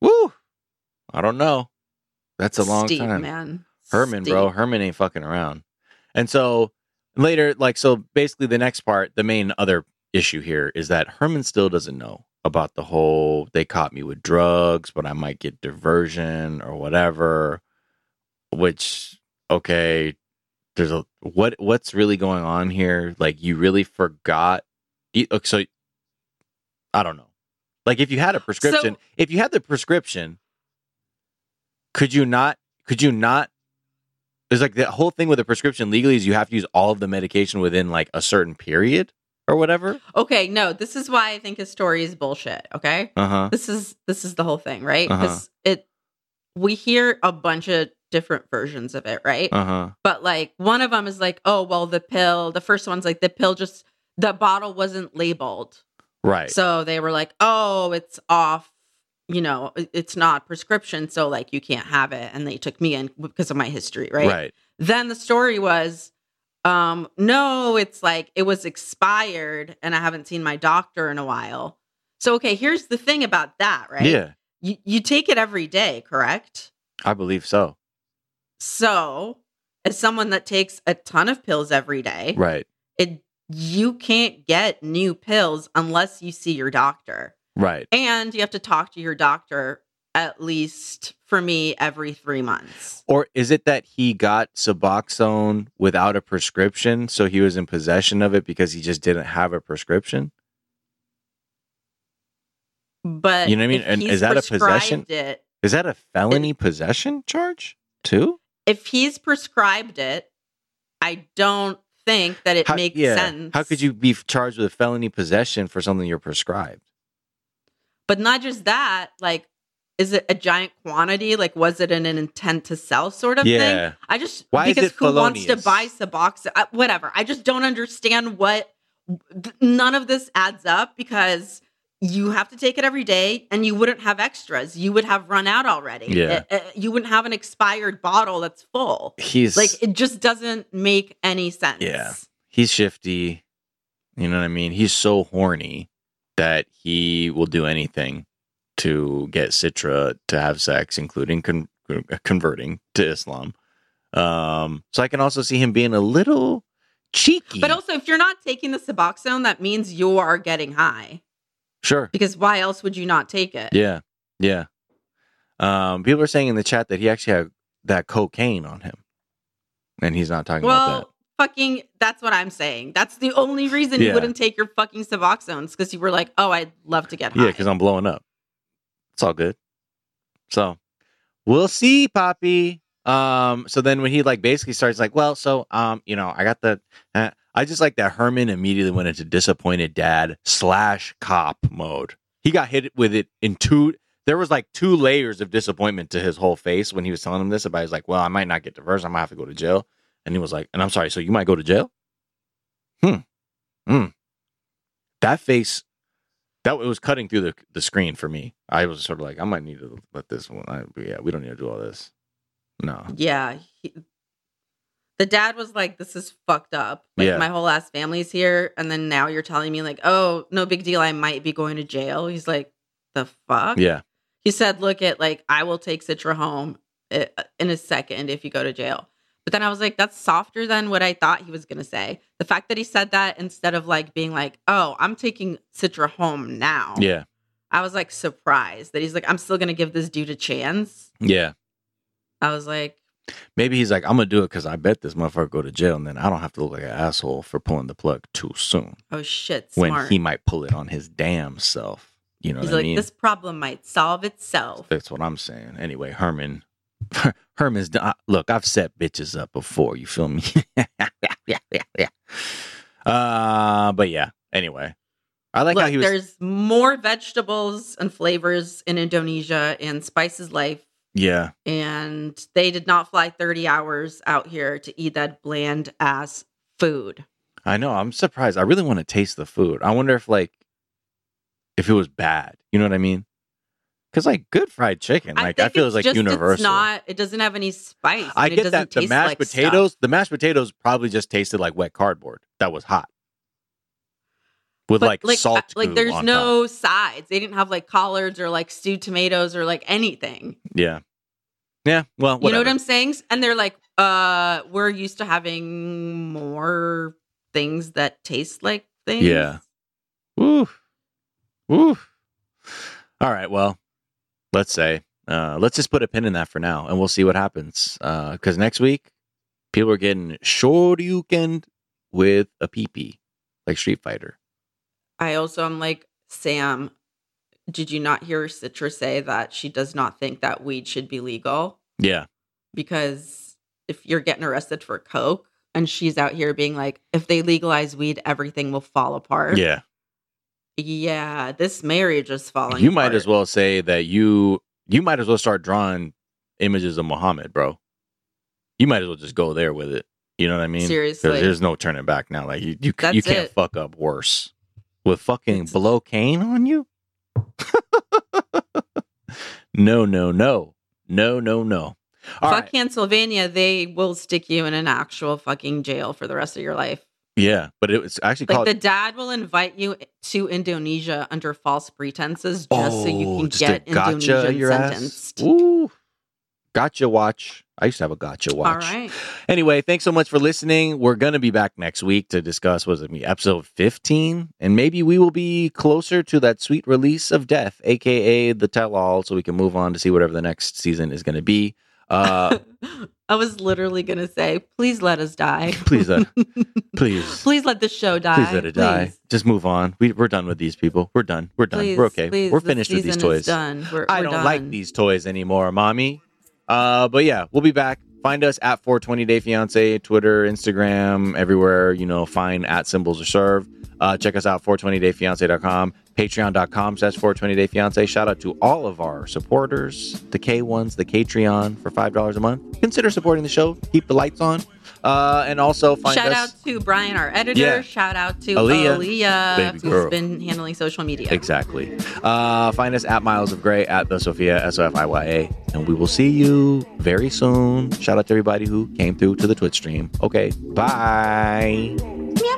Woo. I don't know. That's a long Steep, time. man. Herman, bro. Herman ain't fucking around. And so later, like, so basically, the next part, the main other issue here is that Herman still doesn't know about the whole they caught me with drugs, but I might get diversion or whatever. Which, okay, there's a what what's really going on here? Like, you really forgot. you- okay, So, I don't know. Like, if you had a prescription, So- if you had the prescription, could you not? Could you not there's like the whole thing with a prescription legally is you have to use all of the medication within like a certain period or whatever. Okay, no, this is why I think his story is bullshit. Okay. Uh huh. This is this is the whole thing, right? Uh-huh. Because it we hear a bunch of different versions of it, right? Uh huh. But like one of them is like, oh well, the pill. The first one's like the pill just the bottle wasn't labeled, Right. so they were like, oh, it's off. You know, it's not prescription, so like you can't have it. And they took me in because of my history, right? right. Then the story was, um, no, it's like it was expired, and I haven't seen my doctor in a while. So okay, here's the thing about that, right? Yeah, You you take it every day, correct? I believe so. So, as someone that takes a ton of pills every day, Right. it you can't get new pills unless you see your doctor. Right. And you have to talk to your doctor at least for me every 3 months. Or is it that he got Suboxone without a prescription, so he was in possession of it because he just didn't have a prescription? But You know what I mean? And is that a possession? It, Is that a felony possession charge too? if he's prescribed it, I don't think that it How- makes yeah. sense. How could you be charged with a felony possession for something you're prescribed? But not just that, like, is it a giant quantity? Like, was it an, an intent to sell sort of thing? Yeah. I just Why because it who wants to buy Suboxone? Uh, whatever. I just don't understand what. th- None of this adds up because you have to take it every day, and you wouldn't have extras. You would have run out already. Yeah. Uh, uh, you wouldn't have an expired bottle that's full. He's Like it just doesn't make any sense. Yeah. he's shifty. You know what I mean? He's so horny that he will do anything to get Citra to have sex, including con- converting to Islam. Um, so I can also see him being a little cheeky. But also, if you're not taking the Suboxone, that means you are getting high. sure, Because why else would you not take it? yeah, yeah. Um, people are saying in the chat that he actually had that cocaine on him, and he's not talking about that. Fucking, that's what I'm saying. That's the only reason Yeah. you wouldn't take your fucking Suboxones because you were like, oh, I'd love to get high. Yeah, because I'm blowing up. It's all good. So we'll see, Poppy. Um, so then when he like basically starts like, well, so um, you know, I got the uh, I just like that Herman immediately went into disappointed dad slash cop mode. He got hit with it in two there was like two layers of disappointment to his whole face when he was telling him this about he's like, Well, I might not get divorced, I might have to go to jail. And he was like, and I'm sorry, so you might go to jail? Hmm. Hmm. That face that it was cutting through the the screen for me. I was sort of like, I might need to let this one. I, yeah, we don't need to do all this. No. Yeah. he- the dad was like, this is fucked up. Like, Yeah. my whole ass family's here. And then now you're telling me, like, oh, no big deal. I might be going to jail. He's like, the fuck? Yeah. He said, look at, like, I will take Citra home eh, in a second if you go to jail. But then I was like, that's softer than what I thought he was going to say. The fact that he said that instead of like being like, oh, I'm taking Citra home now. Yeah. I was like surprised that he's like, I'm still going to give this dude a chance. Yeah. I was like, Maybe he's like, I'm gonna do it because I bet this motherfucker go to jail, and then I don't have to look like an asshole for pulling the plug too soon oh shit, smart. when he might pull it on his damn self. You know He's what like, I mean? this problem might solve itself. That's what I'm saying. Anyway, Herman. Herman's done- look. I've set bitches up before. You feel me? yeah, yeah, yeah. Uh, but yeah. Anyway, I like Look, how he was. there's more vegetables and flavors in Indonesia, and Spice's life. Yeah. and they did not fly 30 hours out here to eat that bland ass food. I know. I'm surprised. I really want to taste the food. I wonder if like if it was bad. You know what I mean? Because like good fried chicken, like I, think feel it's is like just universal. It's not. It doesn't have any spice. I get that the mashed like stuff. potatoes, the mashed potatoes probably just tasted like wet cardboard that was hot with But, like, salt. uh, like there's no top. sides. They didn't have like collards or like stewed tomatoes or like anything. Yeah. Yeah. Well, You know what. I'm saying? And they're like, uh, we're used to having more things that taste like things. Yeah. Woo. Woo. All right. Well, let's say, uh, let's just put a pin in that for now and we'll see what happens. Uh, cause next week people are getting Shoryuken with a PP like Street Fighter. I also am like, Sam, did you not hear Citra say that she does not think that weed should be legal? Yeah. Because if you're getting arrested for coke and she's out here being like, if they legalize weed, everything will fall apart. Yeah. Yeah, this marriage is falling. You might as well say that you, you might as well start drawing images of Muhammad, bro. You might as well just go there with it. You know what I mean? Seriously. there's no turning back now. Like you, you, you can't it. fuck up worse with fucking It's- blow cane on you. no, no, no, no, no, no. All Fuck right. Pennsylvania, they will stick you in an actual fucking jail for the rest of your life. Yeah, but it was actually Like called. the dad will invite you to Indonesia under false pretenses just so you Oh, can get gotcha Indonesian ass? sentenced. Ooh, gotcha watch. I used to have a gotcha watch. All right. Anyway, thanks so much for listening. We're going to be back next week to discuss, was it me, episode 15? And maybe we will be closer to that sweet release of death, aka the tell all, so we can move on to see whatever the next season is going to be. Uh, I was literally going to say, please let us die. please, let, please, please let the show die. please let it die. Just move on. We, we're done with these people. We're done. We're done. Please, we're okay. please, we're finished with these toys. Done. We're, I we're don't like these toys anymore, mommy. Uh, but yeah, we'll be back. Find us at 420 Day Fiance, Twitter, Instagram, everywhere, you know, find at symbols are served. Uh, check us out, 420dayfiance.com, patreon.com slash 420 day fiance shout out to all of our supporters the k ones the patreon for five dollars a month consider supporting the show keep the lights on uh, and also find shout us. out to Brian, our editor. Yeah. Shout out to Aaliyah, Aaliyah who's girl. been handling social media. Exactly. Uh, find us at Miles of Gray at the Sofiya S O F I Y A, and we will see you very soon. Shout out to everybody who came through to the Twitch stream. Okay, bye. Yeah.